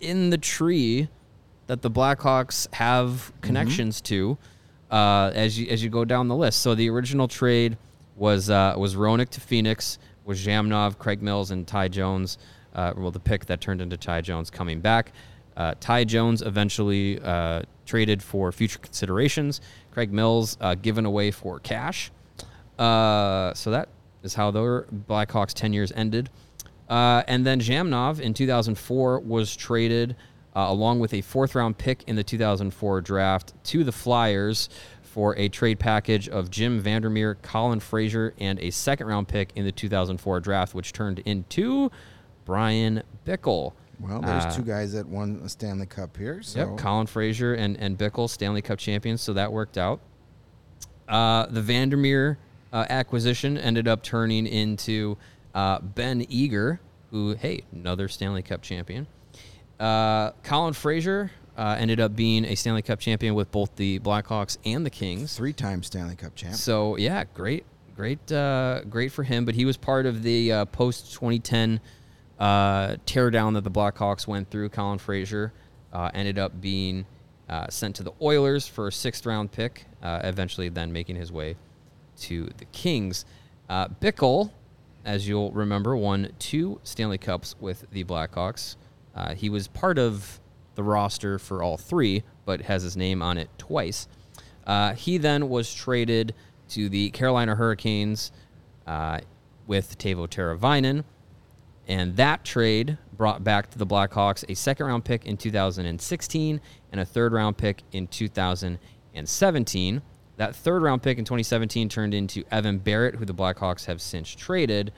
S3: in the tree that the Blackhawks have connections to uh, as you as you go down the list. So the original trade was uh, was Roenick to Phoenix, was Zhamnov, Craig Mills, and Ty Jones. Uh, well, the pick that turned into Ty Jones coming back. Uh, Ty Jones eventually uh, traded for future considerations. Craig Mills uh, given away for cash. Uh, so that is how the Blackhawks 10 years ended. Uh, and then Zhamnov in 2004 was traded along with a fourth round pick in the 2004 draft to the Flyers for a trade package of Jim Vandermeer, Colin Fraser, and a second round pick in the 2004 draft, which turned into Bryan Bickell.
S2: Well, there's
S3: Uh,
S2: two guys that won a Stanley Cup here. So
S3: Yep, Colin Fraser and, and Bickell, Stanley Cup champions, so that worked out. Uh, the Vandermeer uh, acquisition ended up turning into uh, Ben Eager, who, hey, another Stanley Cup champion. Uh, Colin Fraser uh, ended up being a Stanley Cup champion with both the Blackhawks and the Kings.
S2: three-time Stanley Cup champ.
S3: So yeah, great, great, uh, great for him. But he was part of the uh, post 2010 uh, teardown that the Blackhawks went through. Colin Fraser uh, ended up being uh, sent to the Oilers for a sixth round pick. Uh, eventually, then making his way to the Kings. Uh, Bickell, as you'll remember, won two Stanley Cups with the Blackhawks. Uh, he was part of the roster for all three, but has his name on it twice. Uh, he then was traded to the Carolina Hurricanes uh, with Teuvo Teravainen, and that trade brought back to the Blackhawks a second round pick in 2016 and a third round pick in 2017. That third round pick in 2017 turned into Evan Barrett, who the Blackhawks have since traded.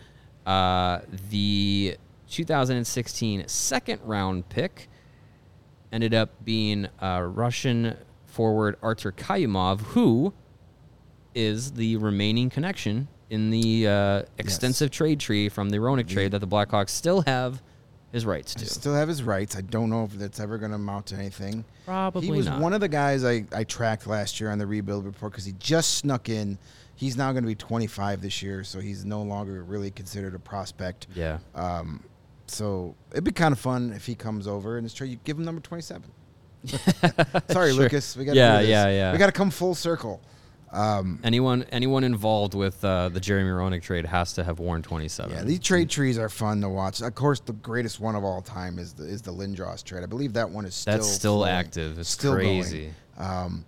S3: Uh, the 2016 second round pick ended up being uh, Russian forward Artur Kayumov, who is the remaining connection in the uh, extensive trade tree from the Roenick trade that the Blackhawks still have his rights
S2: I
S3: to.
S2: still have his rights. I don't know if that's ever going to amount to anything.
S3: Probably
S2: He was
S3: not.
S2: one of the guys I, I tracked last year on the rebuild report because he just snuck in. He's now going to be 25 this year, so he's no longer really considered a prospect.
S3: yeah.
S2: Um, so it'd be kind of fun if he comes over and it's true. You give him number 27. Sorry,
S3: Sure.
S2: Lukas. We got
S3: Yeah, yeah, yeah.
S2: We got to come full circle. Um,
S3: Anyone anyone involved with uh, the Jeremy Roenick trade has to have worn 27.
S2: yeah, these trade trees are fun to watch. Of course, the greatest one of all time is the is the Lindros trade. I believe that one is still
S3: That's still active. It's
S2: still going.
S3: crazy.
S2: Um,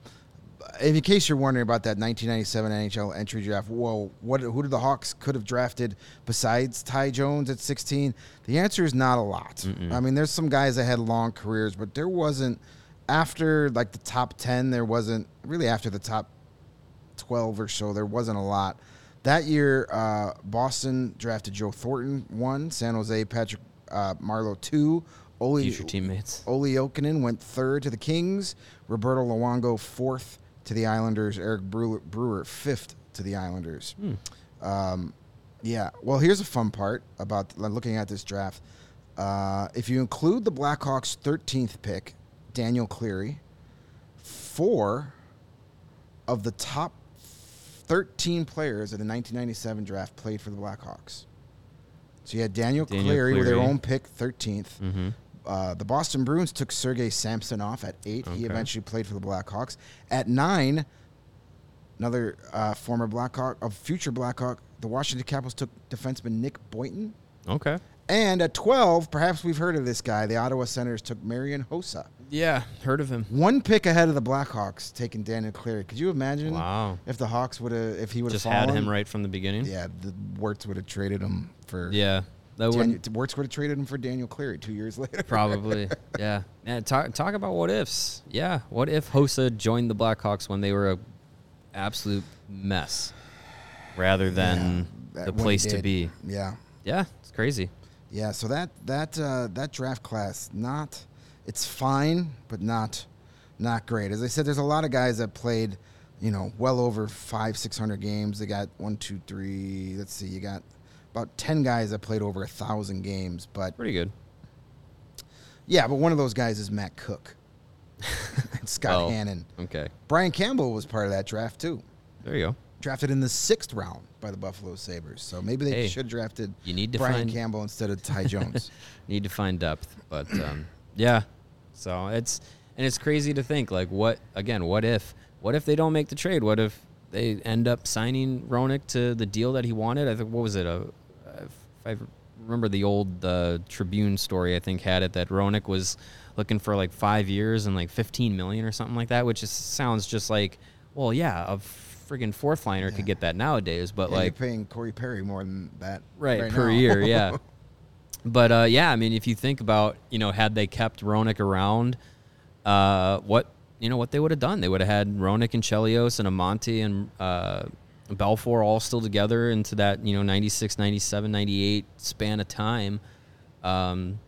S2: in case you're wondering about that 1997 NHL entry draft, whoa, what who did the Hawks could have drafted besides Ty Jones at 16? The answer is not a lot. I mean, there's some guys that had long careers, but there wasn't after like the top 10. There wasn't really after the top 12 or so. There wasn't a lot. That year, uh, Boston drafted Joe Thornton one, San Jose Patrick uh, Marleau two, Olli
S3: Future teammates.
S2: Olli Jokinen went third to the Kings. Roberto Luongo fourth to the Islanders. Eric Brewer, Brewer fifth to the Islanders. Um, yeah. Well, here's a fun part about looking at this draft. Uh, if you include the Blackhawks' 13th pick, Daniel Cleary, four of the top 13 players of the 1997 draft played for the Blackhawks. So you had Daniel,
S3: Daniel
S2: Cleary, with their own pick, 13th.
S3: Mm-hmm.
S2: Uh, the Boston Bruins took Sergei Samsonov at eight. He eventually played for the Blackhawks. At nine, another uh, former Blackhawk, a future Blackhawk, the Washington Capitals took defenseman Nick Boynton.
S3: Okay.
S2: And at 12, perhaps we've heard of this guy, the Ottawa Senators took Marian Hossa.
S3: Yeah, heard of him.
S2: One pick ahead of the Blackhawks, taking Daniel Cleary. Could you imagine
S3: Wow.
S2: if the Hawks would have, if he would have
S3: Just had him right from the beginning.
S2: Yeah, the Wirtz would have traded him for.
S3: Yeah. That
S2: Daniel,
S3: would
S2: Wirtz would have traded him for Daniel Cleary two years later.
S3: probably. yeah. Yeah. Talk talk about what ifs. Yeah. What if Hossa joined the Blackhawks when they were a absolute mess, rather than
S2: that-
S3: the place to be?
S2: Yeah.
S3: Yeah. It's crazy.
S2: Yeah, so that that uh, that draft class not it's fine, but not not great. As I said, there's a lot of guys that played, you know, well over five six hundred games. They got one, two, three. Let's see, you got about ten guys that played over a thousand games. But
S3: Pretty good.
S2: yeah, but one of those guys is Matt Cooke, and Scott
S3: Well,
S2: Hannan.
S3: Okay.
S2: Brian Campbell was part of that draft too.
S3: There you go.
S2: Drafted in the sixth round by the Buffalo Sabres. So maybe they
S3: Hey,
S2: should have drafted
S3: you need to
S2: Brian
S3: find-
S2: Campbell instead of Ty Jones.
S3: Need to find depth, but um, yeah. So it's and it's crazy to think like what again? What if? What if they don't make the trade? What if they end up signing Roenick to the deal that he wanted? I think what was it? A if I remember the old uh, Tribune story. I think had it that Roenick was looking for like five years and like 15 million or something like that, which is, sounds just like well, yeah, a friggin' fourth liner
S2: Yeah.
S3: could get that nowadays, but
S2: Yeah,
S3: like
S2: you're paying Corey Perry more than that
S3: right, per
S2: now.
S3: year yeah but uh, yeah i mean if you think about you know had they kept roenick around uh, what you know what they would have done they would have had roenick and chelios and amonte and uh, belfour all still together into that you know 96 97 98 span of time um,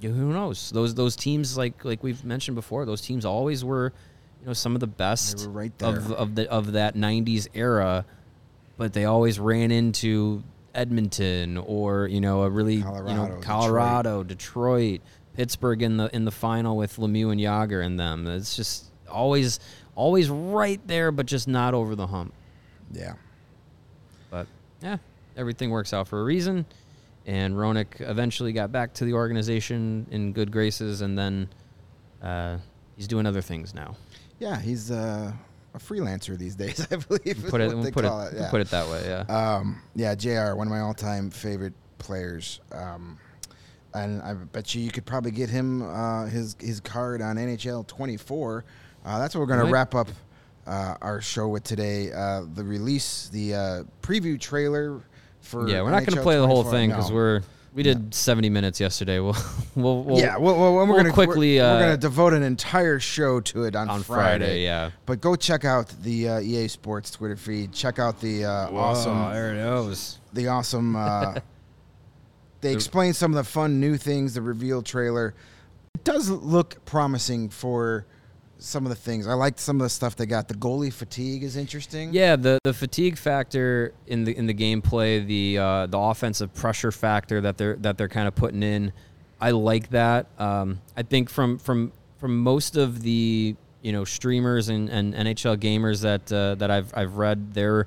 S3: who knows those those teams like like we've mentioned before those teams always were you know some of the best
S2: right
S3: of of the of that 90s era but they always ran into Edmonton or you know a really you
S2: Colorado,
S3: know
S2: Detroit.
S3: Colorado, Detroit. Pittsburgh in the in the final with Lemieux and Jagr and them. It's just always always right there, but just not over the hump.
S2: Yeah.
S3: But yeah, everything works out for a reason. And Roenick eventually got back to the organization in good graces, and then uh, he's doing other things now.
S2: Yeah, he's uh, a freelancer these days, I believe.
S3: Put it, we'll put it,
S2: it. Yeah.
S3: put it that way. Yeah.
S2: Um, yeah, Jr. One of my all-time favorite players. Um, and I bet you you could probably get him uh, his his card on NHL 24. Uh, that's what we're going to wrap up uh, our show with today. Uh, the release, the uh, preview trailer for
S3: yeah, we're not going to play the whole thing because
S2: No.
S3: we're we did 70 minutes yesterday. We'll we'll, we'll
S2: yeah, well, well, we're
S3: we'll
S2: gonna
S3: quickly,
S2: we're,
S3: uh,
S2: we're gonna devote an entire show to it on,
S3: on Friday. Yeah.
S2: But go check out the uh, EA Sports Twitter feed. Check out the uh, awesome,
S3: there it goes.
S2: the awesome. They explain some of the fun new things. The reveal trailer. It does look promising for some of the things. I liked some of the stuff they got. The goalie fatigue is interesting.
S3: Yeah, the, the fatigue factor in the in the gameplay, the uh, the offensive pressure factor that they're that they're kind of putting in, I like that. Um, I think from from from most of the you know streamers and, and NHL gamers that uh, that I've I've read their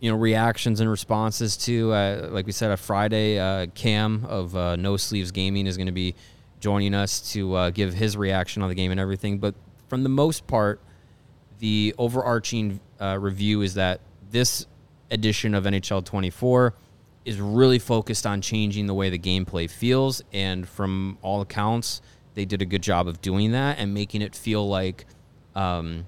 S3: you know reactions and responses to uh, like we said a Friday uh, Cam of uh, No Sleeves Gaming is going to be joining us to uh, give his reaction on the game and everything. But from the most part, the overarching uh, review is that this edition of NHL 24 is really focused on changing the way the gameplay feels, and from all accounts, they did a good job of doing that and making it feel like um,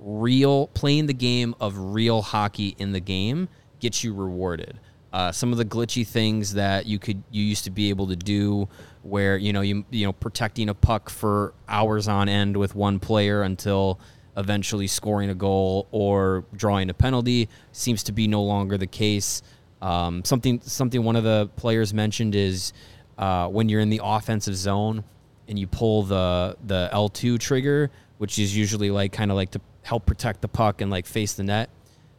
S3: real playing the game of real hockey in the game gets you rewarded. Uh, some of the glitchy things that you could you used to be able to do, where you know you you know protecting a puck for hours on end with one player until eventually scoring a goal or drawing a penalty, seems to be no longer the case. Um, something something one of the players mentioned is uh, when you're in the offensive zone and you pull the the L2 trigger, which is usually like kind of like to help protect the puck and like face the net.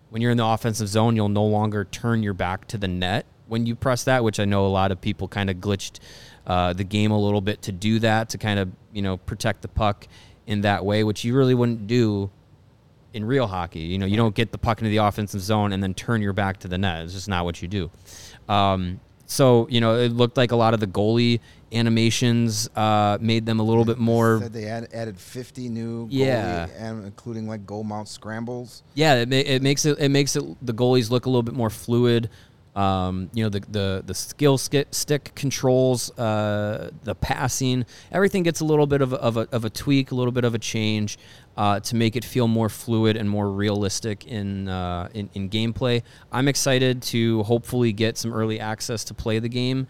S3: When you're in the offensive zone, you'll no longer turn your back to the net. when you press that, which I know a lot of people kind of glitched uh, the game a little bit to do that to kind of you know protect the puck in that way, which you really wouldn't do in real hockey. You know, you don't get the puck into the offensive zone and then turn your back to the net. It's just not what you do. Um, so you know, it looked like a lot of the goalie animations uh, made them a little bit more.
S2: Said they add, added 50 new
S3: Yeah.
S2: and including like goal mount scrambles.
S3: Yeah, it, ma- it makes it it makes it the goalies look a little bit more fluid. Um, you know the the the skill sk- stick controls, uh, the passing, everything gets a little bit of a, of a, of a tweak, a little bit of a change uh, to make it feel more fluid and more realistic in, uh, in in gameplay. I'm excited to hopefully get some early access to play the game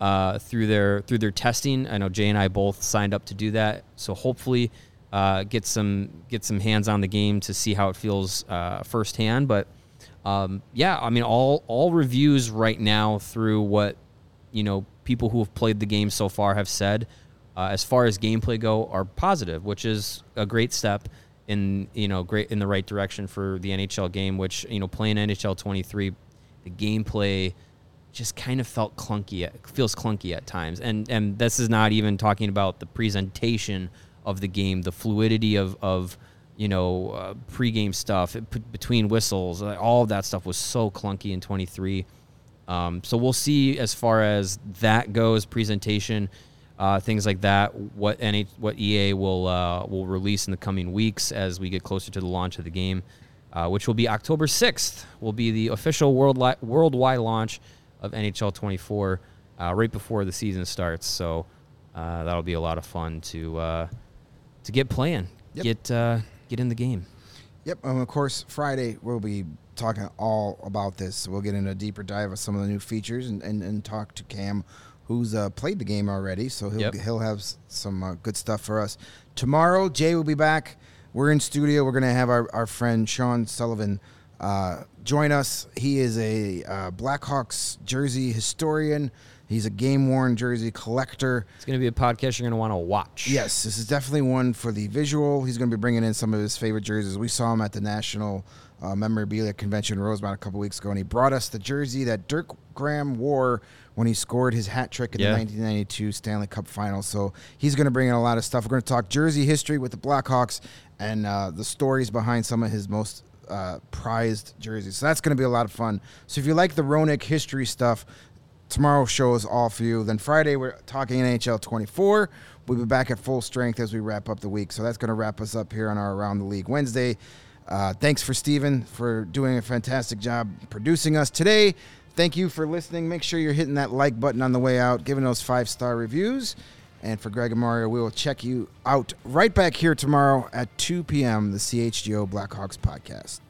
S3: uh, through their through their testing. I know Jay and I both signed up to do that, so hopefully uh, get some get some hands on the game to see how it feels uh, firsthand. But um, yeah, I mean, all all reviews right now through what you know people who have played the game so far have said, uh, as far as gameplay go, are positive, which is a great step in you know great in the right direction for the NHL game. Which you know playing NHL 23, the gameplay just kind of felt clunky. Feels clunky at times, and and this is not even talking about the presentation of the game, the fluidity of of you know uh, pregame stuff it, between whistles, uh, all of that stuff was so clunky in 23. Um, so we'll see as far as that goes, presentation, uh, things like that. What NH, what EA will uh, will release in the coming weeks as we get closer to the launch of the game, uh, which will be October 6th. Will be the official worldwide worldwide launch of NHL 24 uh, right before the season starts. So uh, that'll be a lot of fun to uh, to get playing,
S2: Yep.
S3: get uh, get in the game.
S2: Yep, and of course Friday we'll be talking all about this. We'll get into a deeper dive of some of the new features and, and, and talk to Cam, who's uh, played the game already. So he'll
S3: Yep.
S2: he'll have some uh, good stuff for us tomorrow. Jay will be back. We're in studio. We're gonna have our, our friend Sean Sullivan uh, join us. He is a uh, Blackhawks jersey historian. He's a game worn jersey collector.
S3: It's going to be a podcast you're going to want to watch.
S2: Yes, this is definitely one for the visual. He's going to be bringing in some of his favorite jerseys. We saw him at the National uh, Memorabilia Convention in Rosemont a couple weeks ago, and he brought us the jersey that Dirk Graham wore when he scored his hat trick in
S3: Yeah.
S2: the 1992 Stanley Cup Final. So he's going to bring in a lot of stuff. We're going to talk jersey history with the Blackhawks and uh, the stories behind some of his most uh, prized jerseys. So that's going to be a lot of fun. So if you like the Roenick history stuff, tomorrow's show is all for you. Then Friday we're talking NHL 24. We'll be back at full strength as we wrap up the week. So that's going to wrap us up here on our Around the League Wednesday. Uh, thanks for Steven for doing a fantastic job producing us today. Thank you for listening. Make sure you're hitting that like button on the way out, giving those five star reviews. And for Greg and Mario, we will check you out right back here tomorrow at 2 p.m. the CHGO Blackhawks podcast.